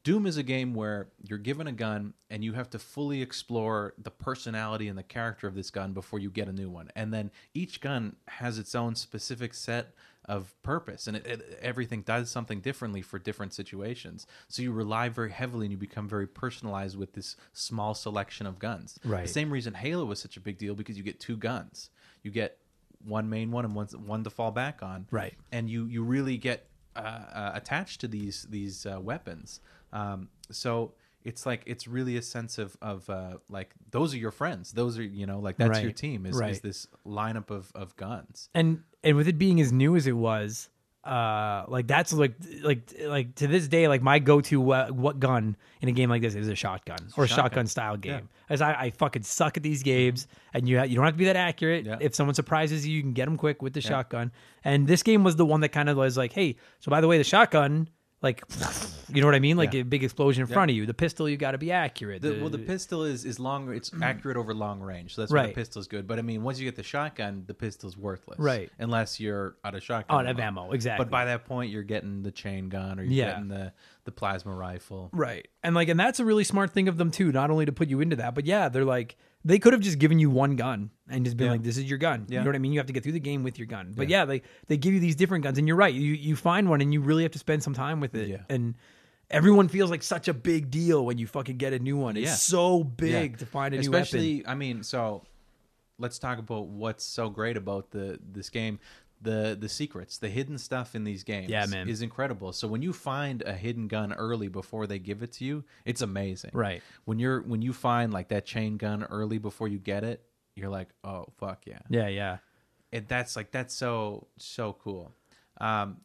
Doom is a game where you're given a gun and you have to fully explore the personality and the character of this gun before you get a new one. And then each gun has its own specific set of purpose and it, it, everything does something differently for different situations. So you rely very heavily and you become very personalized with this small selection of guns. Right. The same reason Halo was such a big deal because you get two guns. You get one main one and one, one to fall back on Right. and you you really get uh, uh, attached to these these uh, weapons. Um, so it's like it's really a sense of of uh, like those are your friends. Those are you know like that's your team. Is, right. is this lineup of of guns? and and with it being as new as it was uh like that's like like like to this day like my go-to what, what gun in a game like this is a shotgun or a Shotgun. shotgun style game Yeah. as I, I fucking suck at these games and you ha- you don't have to be that accurate Yeah. if someone surprises you you can get them quick with the shotgun and this game was the one that kind of was like hey so by the way the shotgun like you know what I mean like Yeah. a big explosion in front of you the pistol you got to be accurate The, well, the pistol is is long. It's accurate over long range, so that's why Right. the pistol's good. But I mean, once you get the shotgun, the pistol's worthless, Right. Unless you're out of shotgun, out of ammo exactly But by that point, you're getting the chain gun or you're Yeah. getting the the plasma rifle. Right. And like and that's a really smart thing of them too, not only to put you into that, but yeah, they're like they could have just given you one gun and just been Yeah. like, This is your gun. You know what I mean? You have to get through the game with your gun. But yeah, they they give you these different guns and you're right. You you find one and you really have to spend some time with it. Yeah. And everyone feels like such a big deal when you fucking get a new one. It's Yeah. so big Yeah. to find a new weapon. Especially, I mean, so let's talk about what's so great about the this game. The the secrets, the hidden stuff in these games, Yeah, man. is incredible. So when you find a hidden gun early before they give it to you, it's amazing. Right. When you're when you find like that chain gun early before you get it, you're like, oh fuck yeah. Yeah, yeah. And that's like that's so so cool. Um,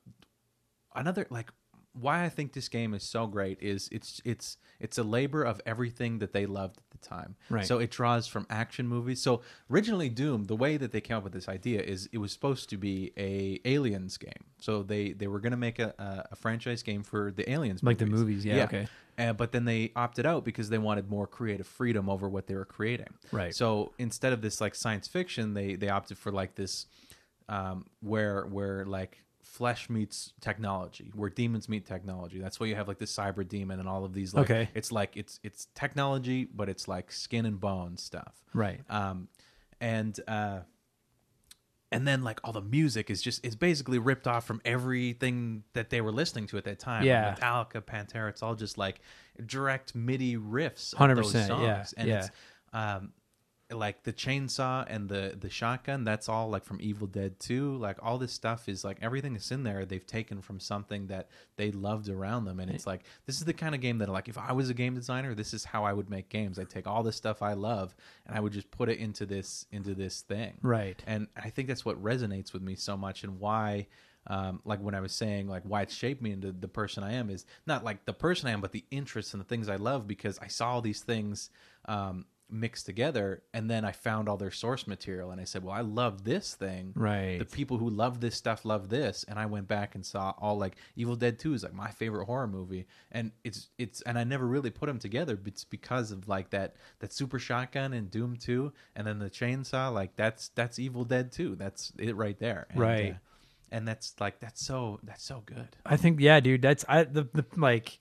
another like why I think this game is so great is it's it's it's a labor of everything that they loved the time. Right. So it draws from action movies. So originally Doom, the way that they came up with this idea is it was supposed to be a Aliens game. So they they were going to make a, a, franchise game for the Aliens Like the movies, yeah, okay. Uh, but then they opted out because they wanted more creative freedom over what they were creating. Right. So instead of this like science fiction, they they opted for like this um, where where like flesh meets technology, where demons meet technology. That's why you have like the cyber demon and all of these. Like, Okay. It's like it's it's technology, but it's like skin and bone stuff. Right. Um, and uh, and then like all the music is just it's basically ripped off from everything that they were listening to at that time. Like, Yeah. Metallica, Pantera. It's all just like direct MIDI riffs. 100%, yeah. And yeah. it's um, like the chainsaw and the the shotgun. That's all like from Evil Dead 2. Like all this stuff is like everything that's in there. They've taken from something that they loved around them, and it's like this is the kind of game that like if I was a game designer, this is how I would make games. I take all this stuff I love and I would just put it into this into this thing. Right. And I think that's what resonates with me so much, and why. Um, like when I was saying, like why it shaped me into the person I am is not like the person I am, but the interests and the things I love because I saw all these things um, mixed together and then i found all their source material and i said well i love this thing Right. the people who love this stuff love this and i went back and saw all like evil dead 2 is like my favorite horror movie and it's it's and i never really put them together but it's because of like that that super shotgun and doom 2 and then the chainsaw like that's that's evil dead 2 that's it right there and, Right. uh, and that's like that's so that's so good I think yeah, dude. That's I the, the like.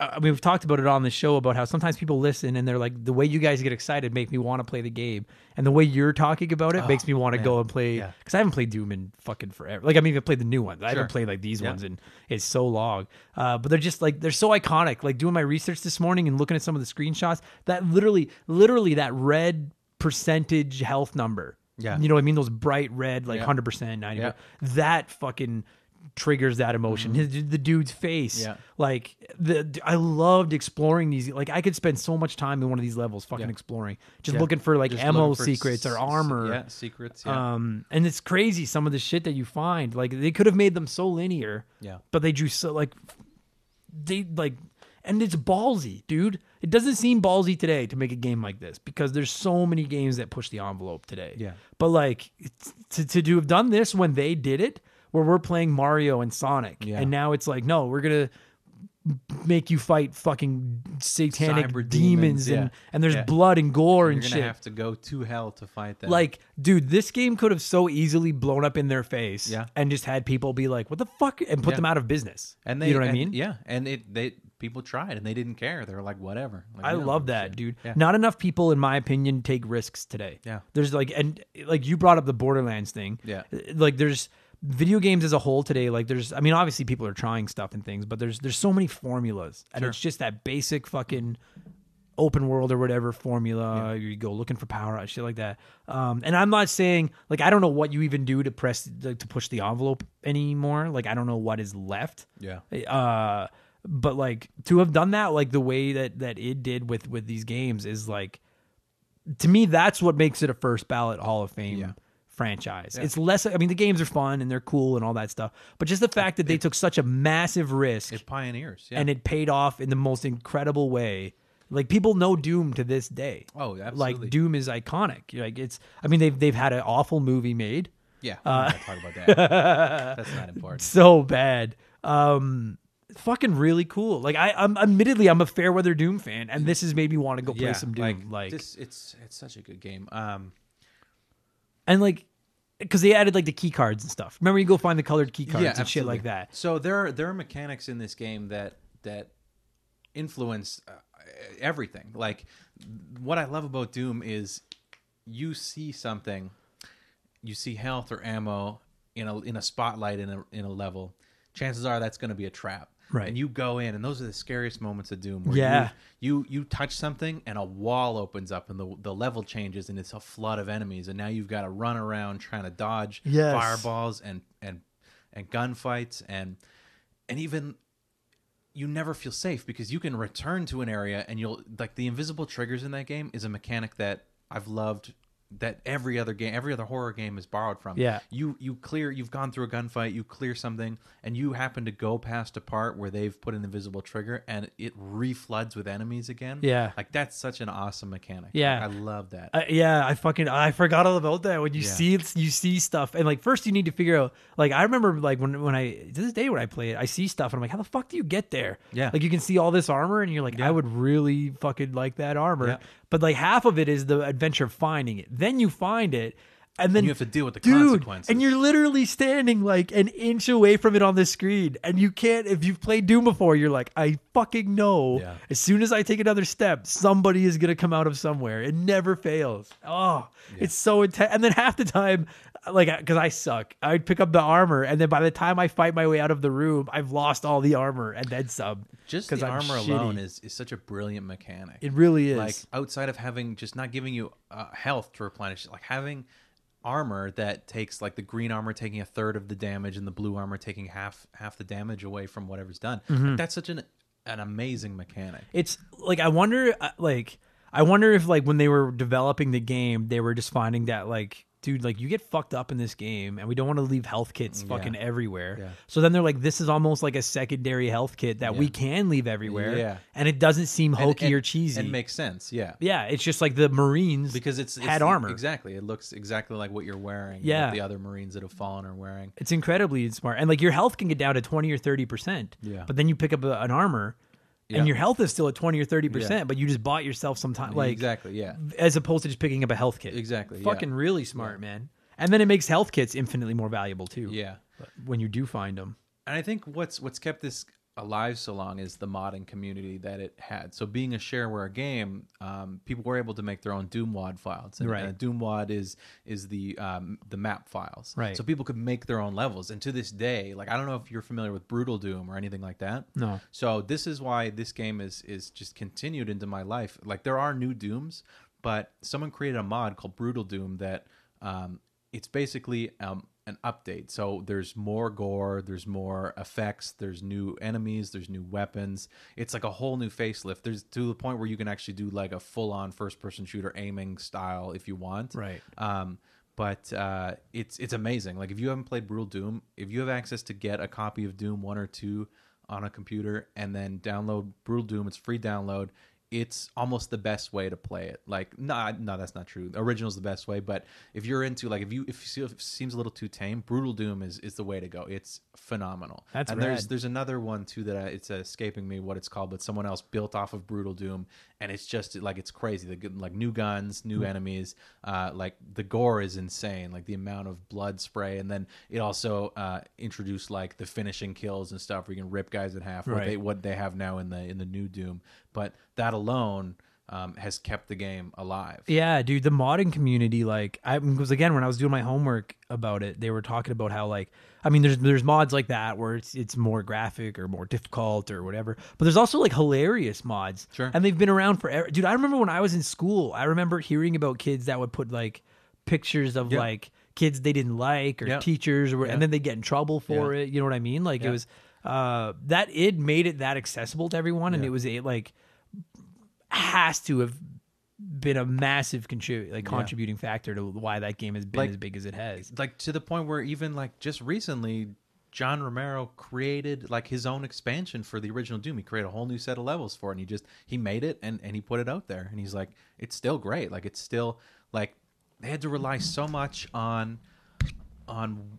I mean, we've talked about it on the show about how sometimes people listen and they're like, the way you guys get excited make me want to play the game, and the way you're talking about it makes me want to man. go and play. Yeah. Because I haven't played Doom in fucking forever. Like I mean, I've played the new ones. I haven't played like these Yeah. ones, and it's so long. Uh, but they're just like they're so iconic. Like doing my research this morning and looking at some of the screenshots, that literally, literally that red percentage health number. Yeah. You know what I mean? Those bright red, like Yeah. hundred percent, ninety. Yeah. That fucking triggers that emotion. His, the dude's face. Mm-hmm. Yeah. Like the I loved exploring these. Like I could spend so much time in one of these levels, fucking Yeah. exploring, just Yeah. looking for like Just ammo for secrets or s- armor. yeah secrets yeah Um, and it's crazy some of the shit that you find. Like they could have made them so linear, yeah but they drew so like they like, and it's ballsy, dude. It doesn't seem ballsy today to make a game like this because there's so many games that push the envelope today. Yeah. But like to to do have done this when they did it, where we're playing Mario and Sonic, Yeah. and now it's like no, we're gonna make you fight fucking satanic Cyber demons, demons, and yeah. and there's Yeah. blood and gore you're and gonna shit. have to go to hell to fight them Like, dude, this game could have so easily blown up in their face Yeah. and just had people be like, "What the fuck?" and put Yeah. them out of business. and they you know what I mean? yeah and it they people tried and they didn't care they were like whatever like, I love that, shit. dude. Not enough people, in my opinion, take risks today. Yeah. There's like, and like you brought up the Borderlands thing. Yeah. Like, there's video games as a whole today. Like, there's, I mean, obviously people are trying stuff and things, but there's there's so many formulas, and Sure. it's just that basic fucking open world or whatever formula. You go looking for power, shit like that. Um, and I'm not saying like I don't know what you even do to press like, to push the envelope anymore. Like I don't know what is left yeah uh but like to have done that like the way that that it did with with these games is like to me that's what makes it a first ballot hall of fame Yeah. Franchise. It's less i mean the games are fun and they're cool and all that stuff but just the fact that they took such a massive risk it pioneers yeah. and it paid off in the most incredible way. Like people know doom to this day. Oh absolutely. Like doom is iconic. Like it's i mean they've they've had an awful movie made. Yeah Uh, talk about that. That's not important. So bad. Um, fucking really cool. Like I, I'm admittedly I'm a fair weather Doom fan, and this has made me want to go play some Doom. Like, this it's it's such a good game. Um and like because they added like the key cards and stuff. Remember, you go find the colored key cards yeah, and shit like that. So there are there are mechanics in this game that that influence uh, everything. Like what I love about Doom is you see something, you see health or ammo in a in a spotlight in a in a level. Chances are that's going to be a trap. Right. And you go in, and those are the scariest moments of Doom. Where Yeah. You, you you touch something, and a wall opens up, and the the level changes, and it's a flood of enemies, and now you've got to run around trying to dodge Yes. fireballs and and and gunfights and and even you never feel safe because you can return to an area and you'll like the invisible triggers in that game is a mechanic that I've loved that every other game every other horror game is borrowed from. Yeah. You you clear you've gone through a gunfight, you clear something and you happen to go past a part where they've put an invisible trigger and it refloods with enemies again. Yeah. Like that's such an awesome mechanic. Yeah. Like, I love that. Uh, yeah, I fucking I forgot all about that. When you Yeah. see you see stuff, and like first you need to figure out. Like I remember, like when when I to this day when I play it, I see stuff and I'm like, how the fuck do you get there? Yeah. like you can see all this armor, and you're like, I would really fucking like that armor. Yeah. But like half of it is the adventure of finding it. Then you find it, and then you have to deal with the Dude, consequences. and you're literally standing like an inch away from it on the screen, and you can't. If you've played Doom before, you're like, I fucking know. Yeah. As soon as I take another step, somebody is gonna come out of somewhere. It never fails. Oh, it's so intense. And then half the time, like, because I suck, I'd pick up the armor, and then by the time I fight my way out of the room, I've lost all the armor and then some. just the I'm armor shitty. alone is, is such a brilliant mechanic. It really is. like outside of having just not giving you uh, health to replenish like having armor that takes like the green armor taking a third of the damage and the blue armor taking half half the damage away from whatever's done Mm-hmm. that's such an an amazing mechanic It's like I wonder, uh, like I wonder if like when they were developing the game, they were just finding that like dude, like you get fucked up in this game, and we don't want to leave health kits fucking everywhere. Yeah. So then they're like, this is almost like a secondary health kit that we Yeah. can leave everywhere. Yeah. and it doesn't seem And- hokey and- or cheesy. and makes sense. Yeah, yeah, it's just like the Marines because it's, it's had the- armor. Exactly, it looks exactly like what you're wearing. Yeah. what the other Marines that have fallen are wearing. It's incredibly smart, and like your health can get down to twenty or thirty percent. Yeah. But then you pick up a, an armor, Yeah. and your health is still at twenty or thirty Yeah. percent. But you just bought yourself some time, like exactly, yeah, as opposed to just picking up a health kit. exactly. yeah. Fucking really smart, man. And then it makes health kits infinitely more valuable too. yeah. When you do find them. and I think what's what's kept this alive so long is the modding community that it had. So being a shareware game, um, people were able to make their own Doomwad files. And, Right. uh, Doomwad is is the um, the map files. Right. So people could make their own levels. And to this day, like I don't know if you're familiar with Brutal Doom or anything like that. No. So this is why this game is is just continued into my life. Like there are new Dooms, but someone created a mod called Brutal Doom that um, it's basically um, an update. So there's more gore, there's more effects, there's new enemies, there's new weapons. It's like a whole new facelift. There's to the point where you can actually do like a full on first person shooter aiming style if you want. Right. Um, but uh, it's it's amazing. Like if you haven't played Brutal Doom, if you have access to get a copy of Doom one or two on a computer and then download Brutal Doom, it's free download. It's almost the best way to play it. Like no, no, that's not true. Original's the best way, but if you're into like if you if, you see, if it seems a little too tame, Brutal Doom is is the way to go. It's phenomenal. That's and there's rad. there's another one too that I, it's uh, escaping me what it's called, but someone else built off of Brutal Doom, and it's just like it's crazy. The like new guns, new enemies, uh, like the gore is insane. Like the amount of blood spray, and then it also uh, introduced like the finishing kills and stuff where you can rip guys in half. What they what they have now in the in the new Doom, but that alone. Um, has kept the game alive. Yeah, dude, the modding community, like, I because again, when I was doing my homework about it, they were talking about how, like, I mean, there's there's mods like that where it's it's more graphic or more difficult or whatever, but there's also like hilarious mods, Sure. and they've been around forever. Dude, I remember when I was in school, I remember hearing about kids that would put like pictures of Yeah. like kids they didn't like or Yeah. teachers, or, Yeah. and then they get in trouble for it. You know what I mean? Like it was uh that it made it that accessible to everyone, and it was a like has to have been a massive contrib- like Yeah. contributing factor to why that game has been Like- as big as it has. like to the point where even like just recently John Romero created like his own expansion for the original Doom. He created a whole new set of levels for it and he just he made it and and he put it out there and he's like it's still great. Like it's still like they had to rely so much on on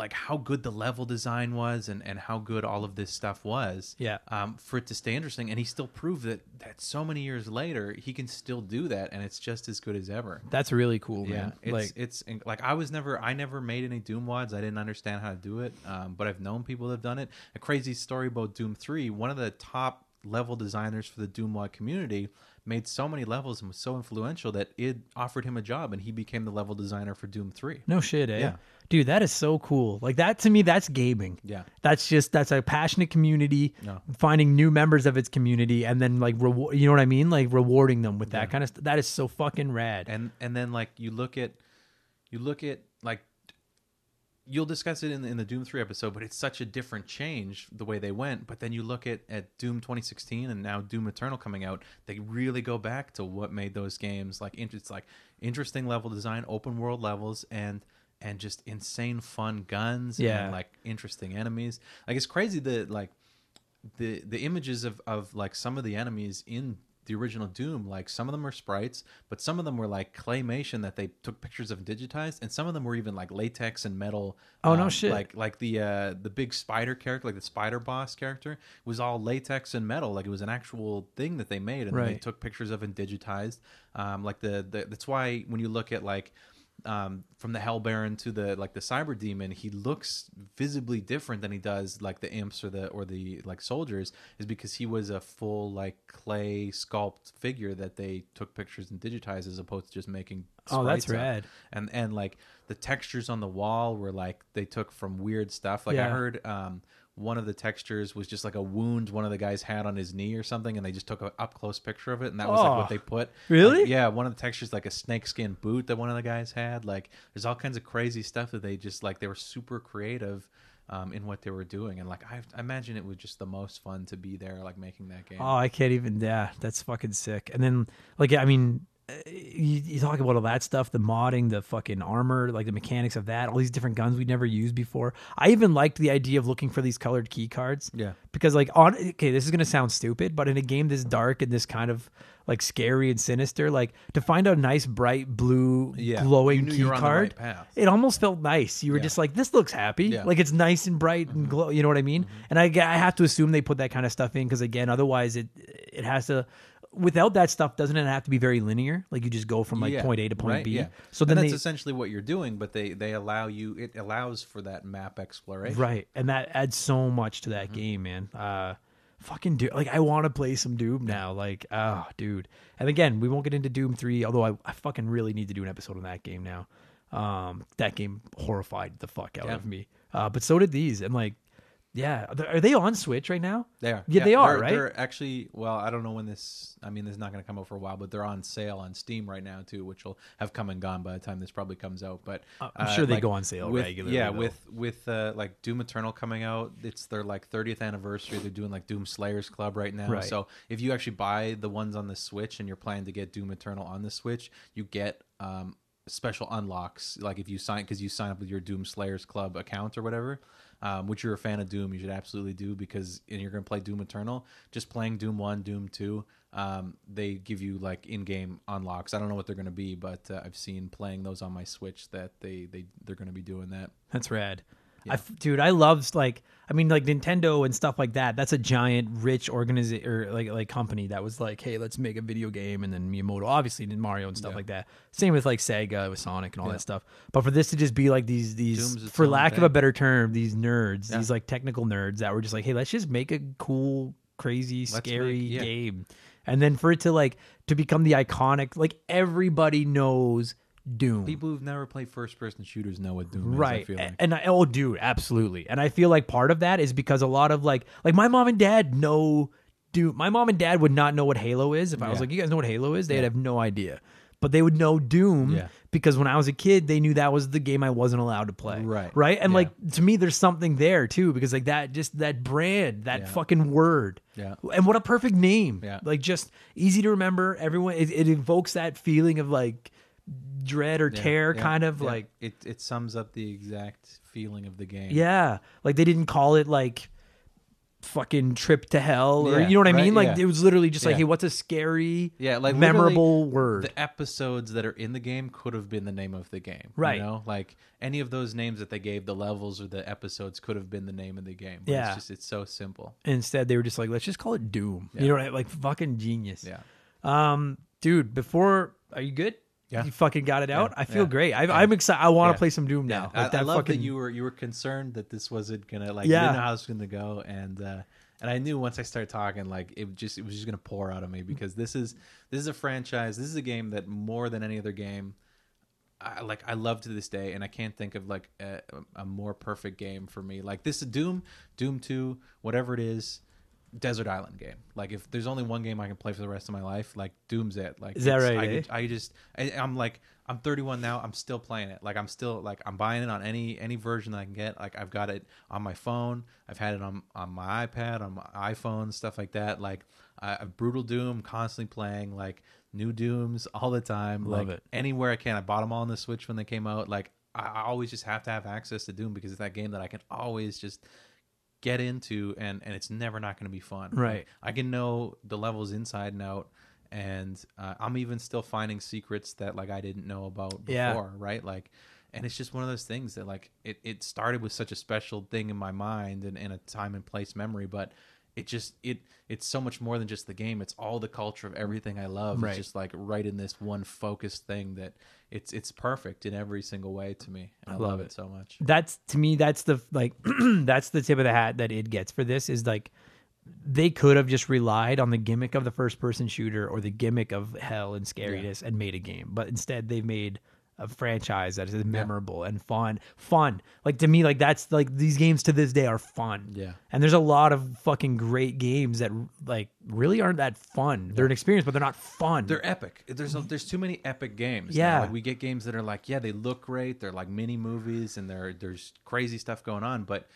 like how good the level design was and and how good all of this stuff was Yeah. um, for it to stay interesting and he still proved that that so many years later he can still do that and it's just as good as ever That's really cool, yeah, man. it's like it's like I was never I never made any Doom wads. I didn't understand how to do it, um, but I've known people that have done it. A crazy story about Doom Three. One of the top level designers for the Doom wad community made so many levels and was so influential that it offered him a job, and he became the level designer for Doom Three. no shit, eh? Yeah. Dude, that is so cool. Like that to me, that's gaming. Yeah. That's just that's a passionate community No. finding new members of its community and then like reward you know what I mean? Like rewarding them with that kind of stuff. That is so fucking rad. and and then like you look at you look at like you'll discuss it in the, in the Doom 3 episode but it's such a different change the way they went but then you look at at Doom 2016 and now Doom Eternal coming out they really go back to what made those games like it's like interesting level design open world levels and and just insane fun guns Yeah. and like interesting enemies like it's crazy that like the the images of of like some of the enemies in the original Doom, like some of them are sprites, but some of them were like claymation that they took pictures of and digitized, and some of them were even like latex and metal. Oh, no um, shit. Like like the uh the big spider character, like the spider boss character, was all latex and metal. Like it was an actual thing that they made, and they took pictures of and digitized. Um, like the, the that's why when you look at like um, from the Hell Baron to the like the Cyber Demon, he looks visibly different than he does like the imps or the or the like soldiers, is because he was a full like clay sculpt figure that they took pictures and digitized as opposed to just making. Oh, that's up. rad. And and like the textures on the wall were like they took from weird stuff. Like I heard um, one of the textures was just like a wound one of the guys had on his knee or something, and they just took an up close picture of it, and that was like Oh. what they put. Really? Like, yeah, one of the textures like a snakeskin boot that one of the guys had. Like, there's all kinds of crazy stuff that they just like. They were super creative um, in what they were doing, and like I, I imagine it was just the most fun to be there, like making that game. Oh, I can't even. Yeah, that's fucking sick. And then, like, I mean, you, you talk about all that stuff, the modding, the fucking armor, like the mechanics of that, all these different guns we'd never used before. I even liked the idea of looking for these colored key cards. Yeah. Because like on okay, this is gonna sound stupid, but in a game this dark and this kind of like scary and sinister, like to find a nice bright blue Yeah. glowing key you were on the card, right it almost felt nice. You were Yeah. just like, this looks happy. Yeah. Mm-hmm. Like it's nice and bright and glow. You know what I mean? And I, I have to assume they put that kind of stuff in because again, otherwise it it has to. Without that stuff, doesn't it have to be very linear? Like you just go from like Yeah, point A to point right, B. Yeah. So And then that's they essentially what you're doing, but they they allow you. It allows for that map exploration. right, and that adds so much to that Mm-hmm. game, man. Uh, fucking Doom. Like I want to play some Doom now. Like oh, dude. And again, we won't get into Doom three. Although I, I fucking really need to do an episode on that game now. Um, that game horrified the fuck out Yeah. of me. Uh, but so did these. And like, yeah, are they- on Switch right now? They are. Yeah, they are, they're, right? They're actually. Well, I don't know when this. I mean, this is not going to come out for a while, but they're on sale on Steam right now too, which will have come and gone by the time this probably comes out. But I'm uh, sure they like, go on sale with, regularly, Yeah, though. with with uh, like Doom Eternal coming out, it's their like 30th anniversary. They're doing like Doom Slayers Club right now. Right. So if you actually buy the ones on the Switch and you're planning to get Doom Eternal on the Switch, you get um, special unlocks. Like if you sign because you sign up with your Doom Slayers Club account or whatever. Um, which you're a fan of Doom, you should absolutely do because and you're going to play Doom Eternal. Just playing Doom One, Doom Two, um, they give you like in-game unlocks. I don't know what they're going to be, but uh, I've seen playing those on my Switch that they they they're going to be doing that. That's rad. I f dude, I love like I mean like Nintendo and stuff like that. That's a giant, rich organization or like like company that was like, hey, let's make a video game, and then Miyamoto obviously did Mario and stuff Yeah. like that. Same with like Sega with Sonic and all Yeah. that stuff. But for this to just be like these these Doom's for lack of a better term, these nerds, Yeah. these like technical nerds that were just like, hey, let's just make a cool, crazy, scary make- game, and then for it to like to become the iconic, like everybody knows Doom. People who've never played first-person shooters know what Doom right is. Right. like. and I, oh dude absolutely and i feel like part of that is because a lot of like like my mom and dad know Doom. my mom and dad would not know what halo is if i was like you guys know what halo is they'd Yeah. have no idea but they would know doom Yeah. because when i was a kid they knew that was the game i wasn't allowed to play Right. right and Yeah. like to me there's something there too because like that just that brand that Yeah. fucking word Yeah. and what a perfect name Yeah. like just easy to remember everyone it, it evokes that feeling of like dread or Yeah, terror yeah, kind of yeah. like it it sums up the exact feeling of the game. yeah, like they didn't call it like fucking trip to hell or you know what I right, mean? Like it was literally just like, hey, what's a scary, Yeah, like memorable word? The episodes that are in the game could have been the name of the game, Right. You know, like any of those names that they gave, the levels or the episodes could have been the name of the game. But Yeah. it's just it's so simple. Instead, they were just like, let's just call it Doom. You know what I Like fucking genius. Yeah, Um, dude, before are you good? Yeah. You fucking got it out. Yeah, I feel yeah, great. I, I'm excited. I want to Yeah. play some Doom now. I, Like I love fucking, that you were you were concerned that this wasn't gonna like Yeah. you didn't know how it was gonna go, and uh, and I knew once I started talking, like it just it was just gonna pour out of me because this is this is a franchise. This is a game that more than any other game. I, like I love to this day, and I can't think of like a, a more perfect game for me. Like this is Doom, Doom Two, whatever it is, Desert Island game. Like if there's only one game I can play for the rest of my life, like Doom's it. Like Is that right, I, eh? I just I, I'm like I'm 31 now. I'm still playing it. Like I'm still like I'm buying it on any any version that I can get. Like I've got it on my phone. I've had it on on my iPad, on my iPhone, stuff like that. Like I, Brutal Doom, constantly playing. Like new Dooms all the time. Love like it. anywhere I can. I bought them all on the Switch when they came out. Like I always just have to have access to Doom because it's that game that I can always just get into and and it's never not going to be fun Right. i can know the levels inside and out and uh, i'm even still finding secrets that like i didn't know about before Yeah. right like and it's just one of those things that like it, it started with such a special thing in my mind and, in a time and place memory but it just it it's so much more than just the game it's all the culture of everything i love Right. it's just like right in this one focused thing that it's it's perfect in every single way to me and i, love love it. it so much that's to me that's the like that's the tip of the hat that it gets for this is like they could have just relied on the gimmick of the first person shooter or the gimmick of hell and scariness and made a game but instead they've made a franchise that is memorable and fun fun like to me like that's like these games to this day are fun Yeah. and there's a lot of fucking great games that like really aren't that fun they're an experience but they're not fun They're epic. There's a, there's too many epic games. now. Yeah. like we get games that are like, yeah, they look great. They're like mini movies, and there there's crazy stuff going on. But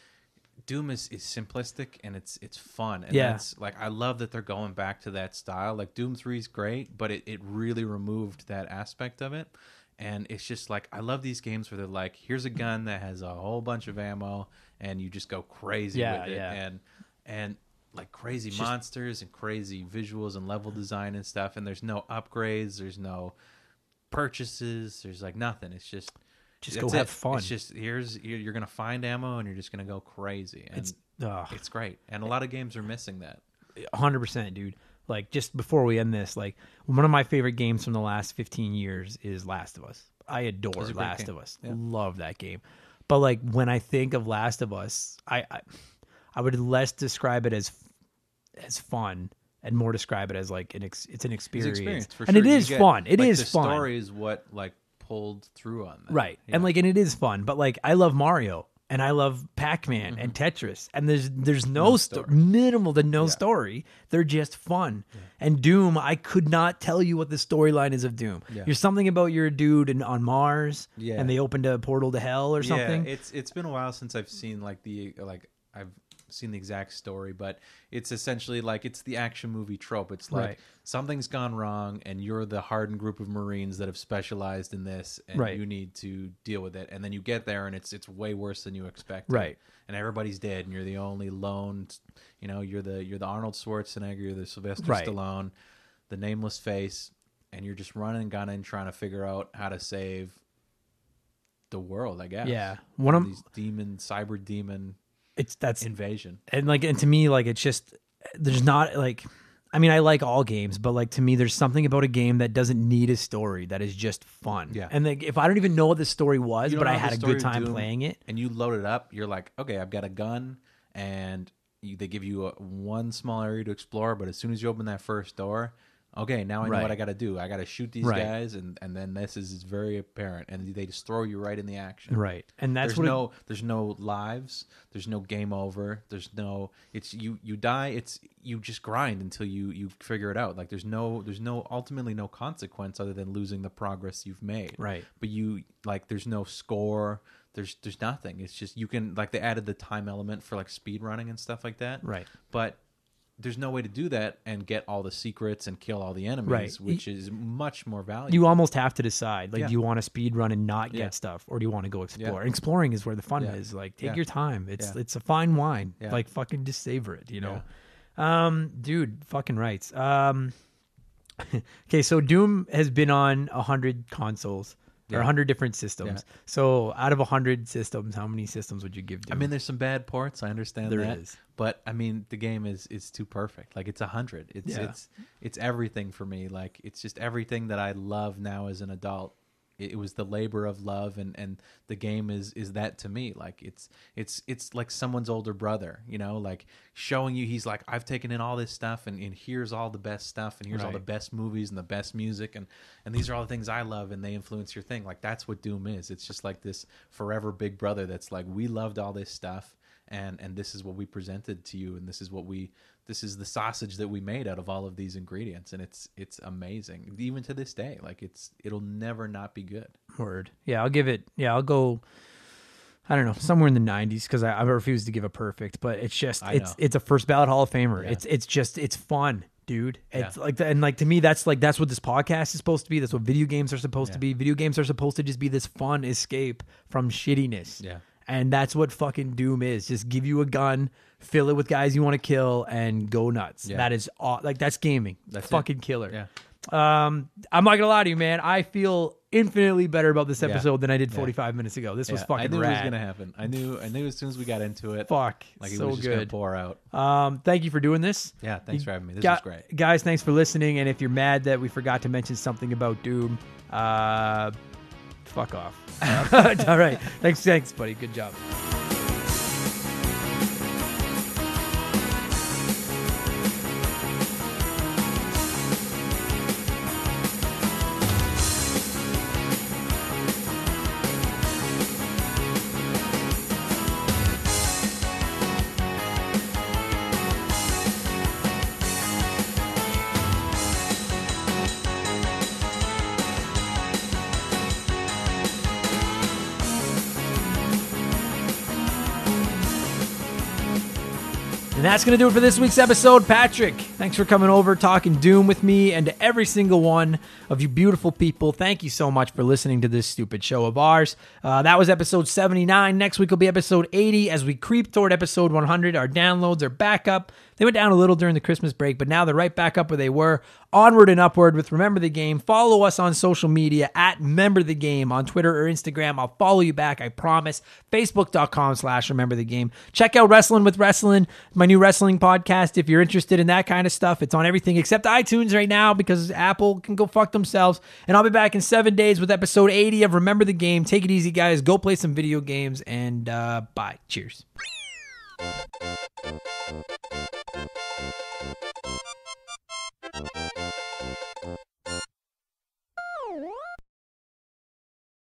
Doom is, is simplistic and it's it's fun. And Yeah. that's like I love that they're going back to that style. Like Doom 3 is great, but it, it really removed that aspect of it. And it's just like I love these games where they're like, here's a gun that has a whole bunch of ammo and you just go crazy Yeah, with it. yeah. And and like crazy monsters and crazy visuals and level design and stuff. And there's no upgrades, there's no purchases, there's like nothing. It's just Just go have fun. It's just here's you're, you're gonna find ammo and you're just gonna go crazy. And It's it's, great. And a lot of games are missing that. hundred percent, dude. Like just before we end this, like one of my favorite games from the last fifteen years is Last of Us. I adore It's Last game. of Us. Yeah. Love that game. But like when I think of Last of Us, I, I I would less describe it as as fun and more describe it as like an ex, it's an It's experience. an experience for and sure. it You get- fun. It like, is the fun. story is what like pulled through on that. Right. Yeah. And like and it is fun, but like I love Mario and I love Pac-Man and Tetris and there's there's no, Mm-hmm. No sto- story. minimal to no Yeah. story. They're just fun. And Doom, I could not tell you what the storyline is of Doom. Yeah. You're something about you're a dude in, on Mars Yeah. and they opened a portal to hell or something. Yeah, it's it's been a while since I've seen like the like I've seen the exact story, but it's essentially like it's the action movie trope. It's like Right. something's gone wrong, and you're the hardened group of Marines that have specialized in this, and Right. you need to deal with it. And then you get there, and it's it's way worse than you expect. Right. And everybody's dead, and you're the only lone. You know, you're the you're the Arnold Schwarzenegger, you're the Sylvester Right. Stallone, the nameless face, and you're just running and gunning, trying to figure out how to save the world. I guess. Yeah. One of these demon cyber demon it's that's invasion. and like and to me like it's just there's not like I mean I like all games but like to me there's something about a game that doesn't need a story that is just fun. Yeah. And like if I don't even know what the story was You but I know the had a story good of time Doom, playing it. and you load it up. You're like, okay, I've got a gun, and you, they give you a, one small area to explore. But as soon as you open that first door, okay, now I know Right. what I got to do. I got to shoot these Right. guys, and and then this is, is very apparent, and they just throw you right in the action. Right. And that's there's what it- no there's no lives there's no game over there's no it's you you die it's you just grind until you you figure it out like there's no there's no ultimately no consequence other than losing the progress you've made Right. but you like there's no score there's there's nothing it's just you can like they added the time element for like speed running and stuff like that Right. but there's no way to do that and get all the secrets and kill all the enemies Right. which is much more valuable you almost have to decide like Yeah. do you want to speed run and not get Yeah. stuff or do you want to go explore? Yeah. Exploring is where the fun is. Like take your time. It's it's a fine wine. Like fucking just savor it, you know. Um dude, fucking rights. Um Okay, so Doom has been on a hundred consoles or Yeah. a hundred different systems. Yeah. So out of a hundred systems, how many systems would you give Doom? I mean, there's some bad ports. I understand There that, is. but I mean, the game is is too perfect. Like it's a hundred. It's Yeah. it's it's everything for me. Like it's just everything that I love now as an adult. It, was the labor of love, and and the game is is that to me. Like it's it's it's like someone's older brother. You know, like showing you. He's like, I've taken in all this stuff, and, and here's all the best stuff, and here's all the best movies and the best music, and and these are all the things I love, and they influence your thing. Like that's what Doom is. It's just like this forever big brother that's like, we loved all this stuff and and this is what we presented to you and this is what we this is the sausage that we made out of all of these ingredients and it's it's amazing even to this day like it's it'll never not be good Word. Yeah, I'll give it. Yeah, I'll go. I don't know, somewhere in the '90s because I, I refuse to give a perfect, but it's just it's it's a first ballot Hall of Famer. Yeah. It's it's just it's fun, dude. It's Yeah. like and like to me that's like that's what this podcast is supposed to be. That's what video games are supposed to be. Video games are supposed to just be this fun escape from shittiness. Yeah. And that's what fucking Doom is. Just give you a gun, fill it with guys you want to kill, and go nuts. Yeah. That is aw- like that's gaming. That's it. fucking killer. yeah Um, I'm not gonna lie to you, man. I feel infinitely better about this Yeah. episode than I did Yeah. 45 minutes ago. This was fucking I knew rad. it was gonna happen I knew I knew as soon as we got into it Fuck, like it so was just gonna good. pour out Um, thank you for doing this. yeah thanks for having me this Gu- was great guys. Thanks for listening. And if you're mad that we forgot to mention something about Doom, uh, fuck off. All right. Thanks, thanks, buddy. Good job. Going to do it for this week's episode. Patrick, thanks for coming over, talking Doom with me, and to every single one of you beautiful people, thank you so much for listening to this stupid show of ours. Uh, that was episode 79. Next week will be episode 80. As we creep toward episode 100, our downloads are back up. They went down a little during the Christmas break, but now they're right back up where they were. Onward and upward with Remember the Game. Follow us on social media at Remember the Game on Twitter or Instagram. I'll follow you back, I promise. Facebook.com slash Remember the Game. Check out Wrestling with Wrestling, my new wrestling podcast. If you're interested in that kind of stuff, it's on everything except iTunes right now because Apple can go fuck themselves. And I'll be back in seven days with episode 80 of Remember the Game. Take it easy, guys. Go play some video games and uh, bye. Cheers.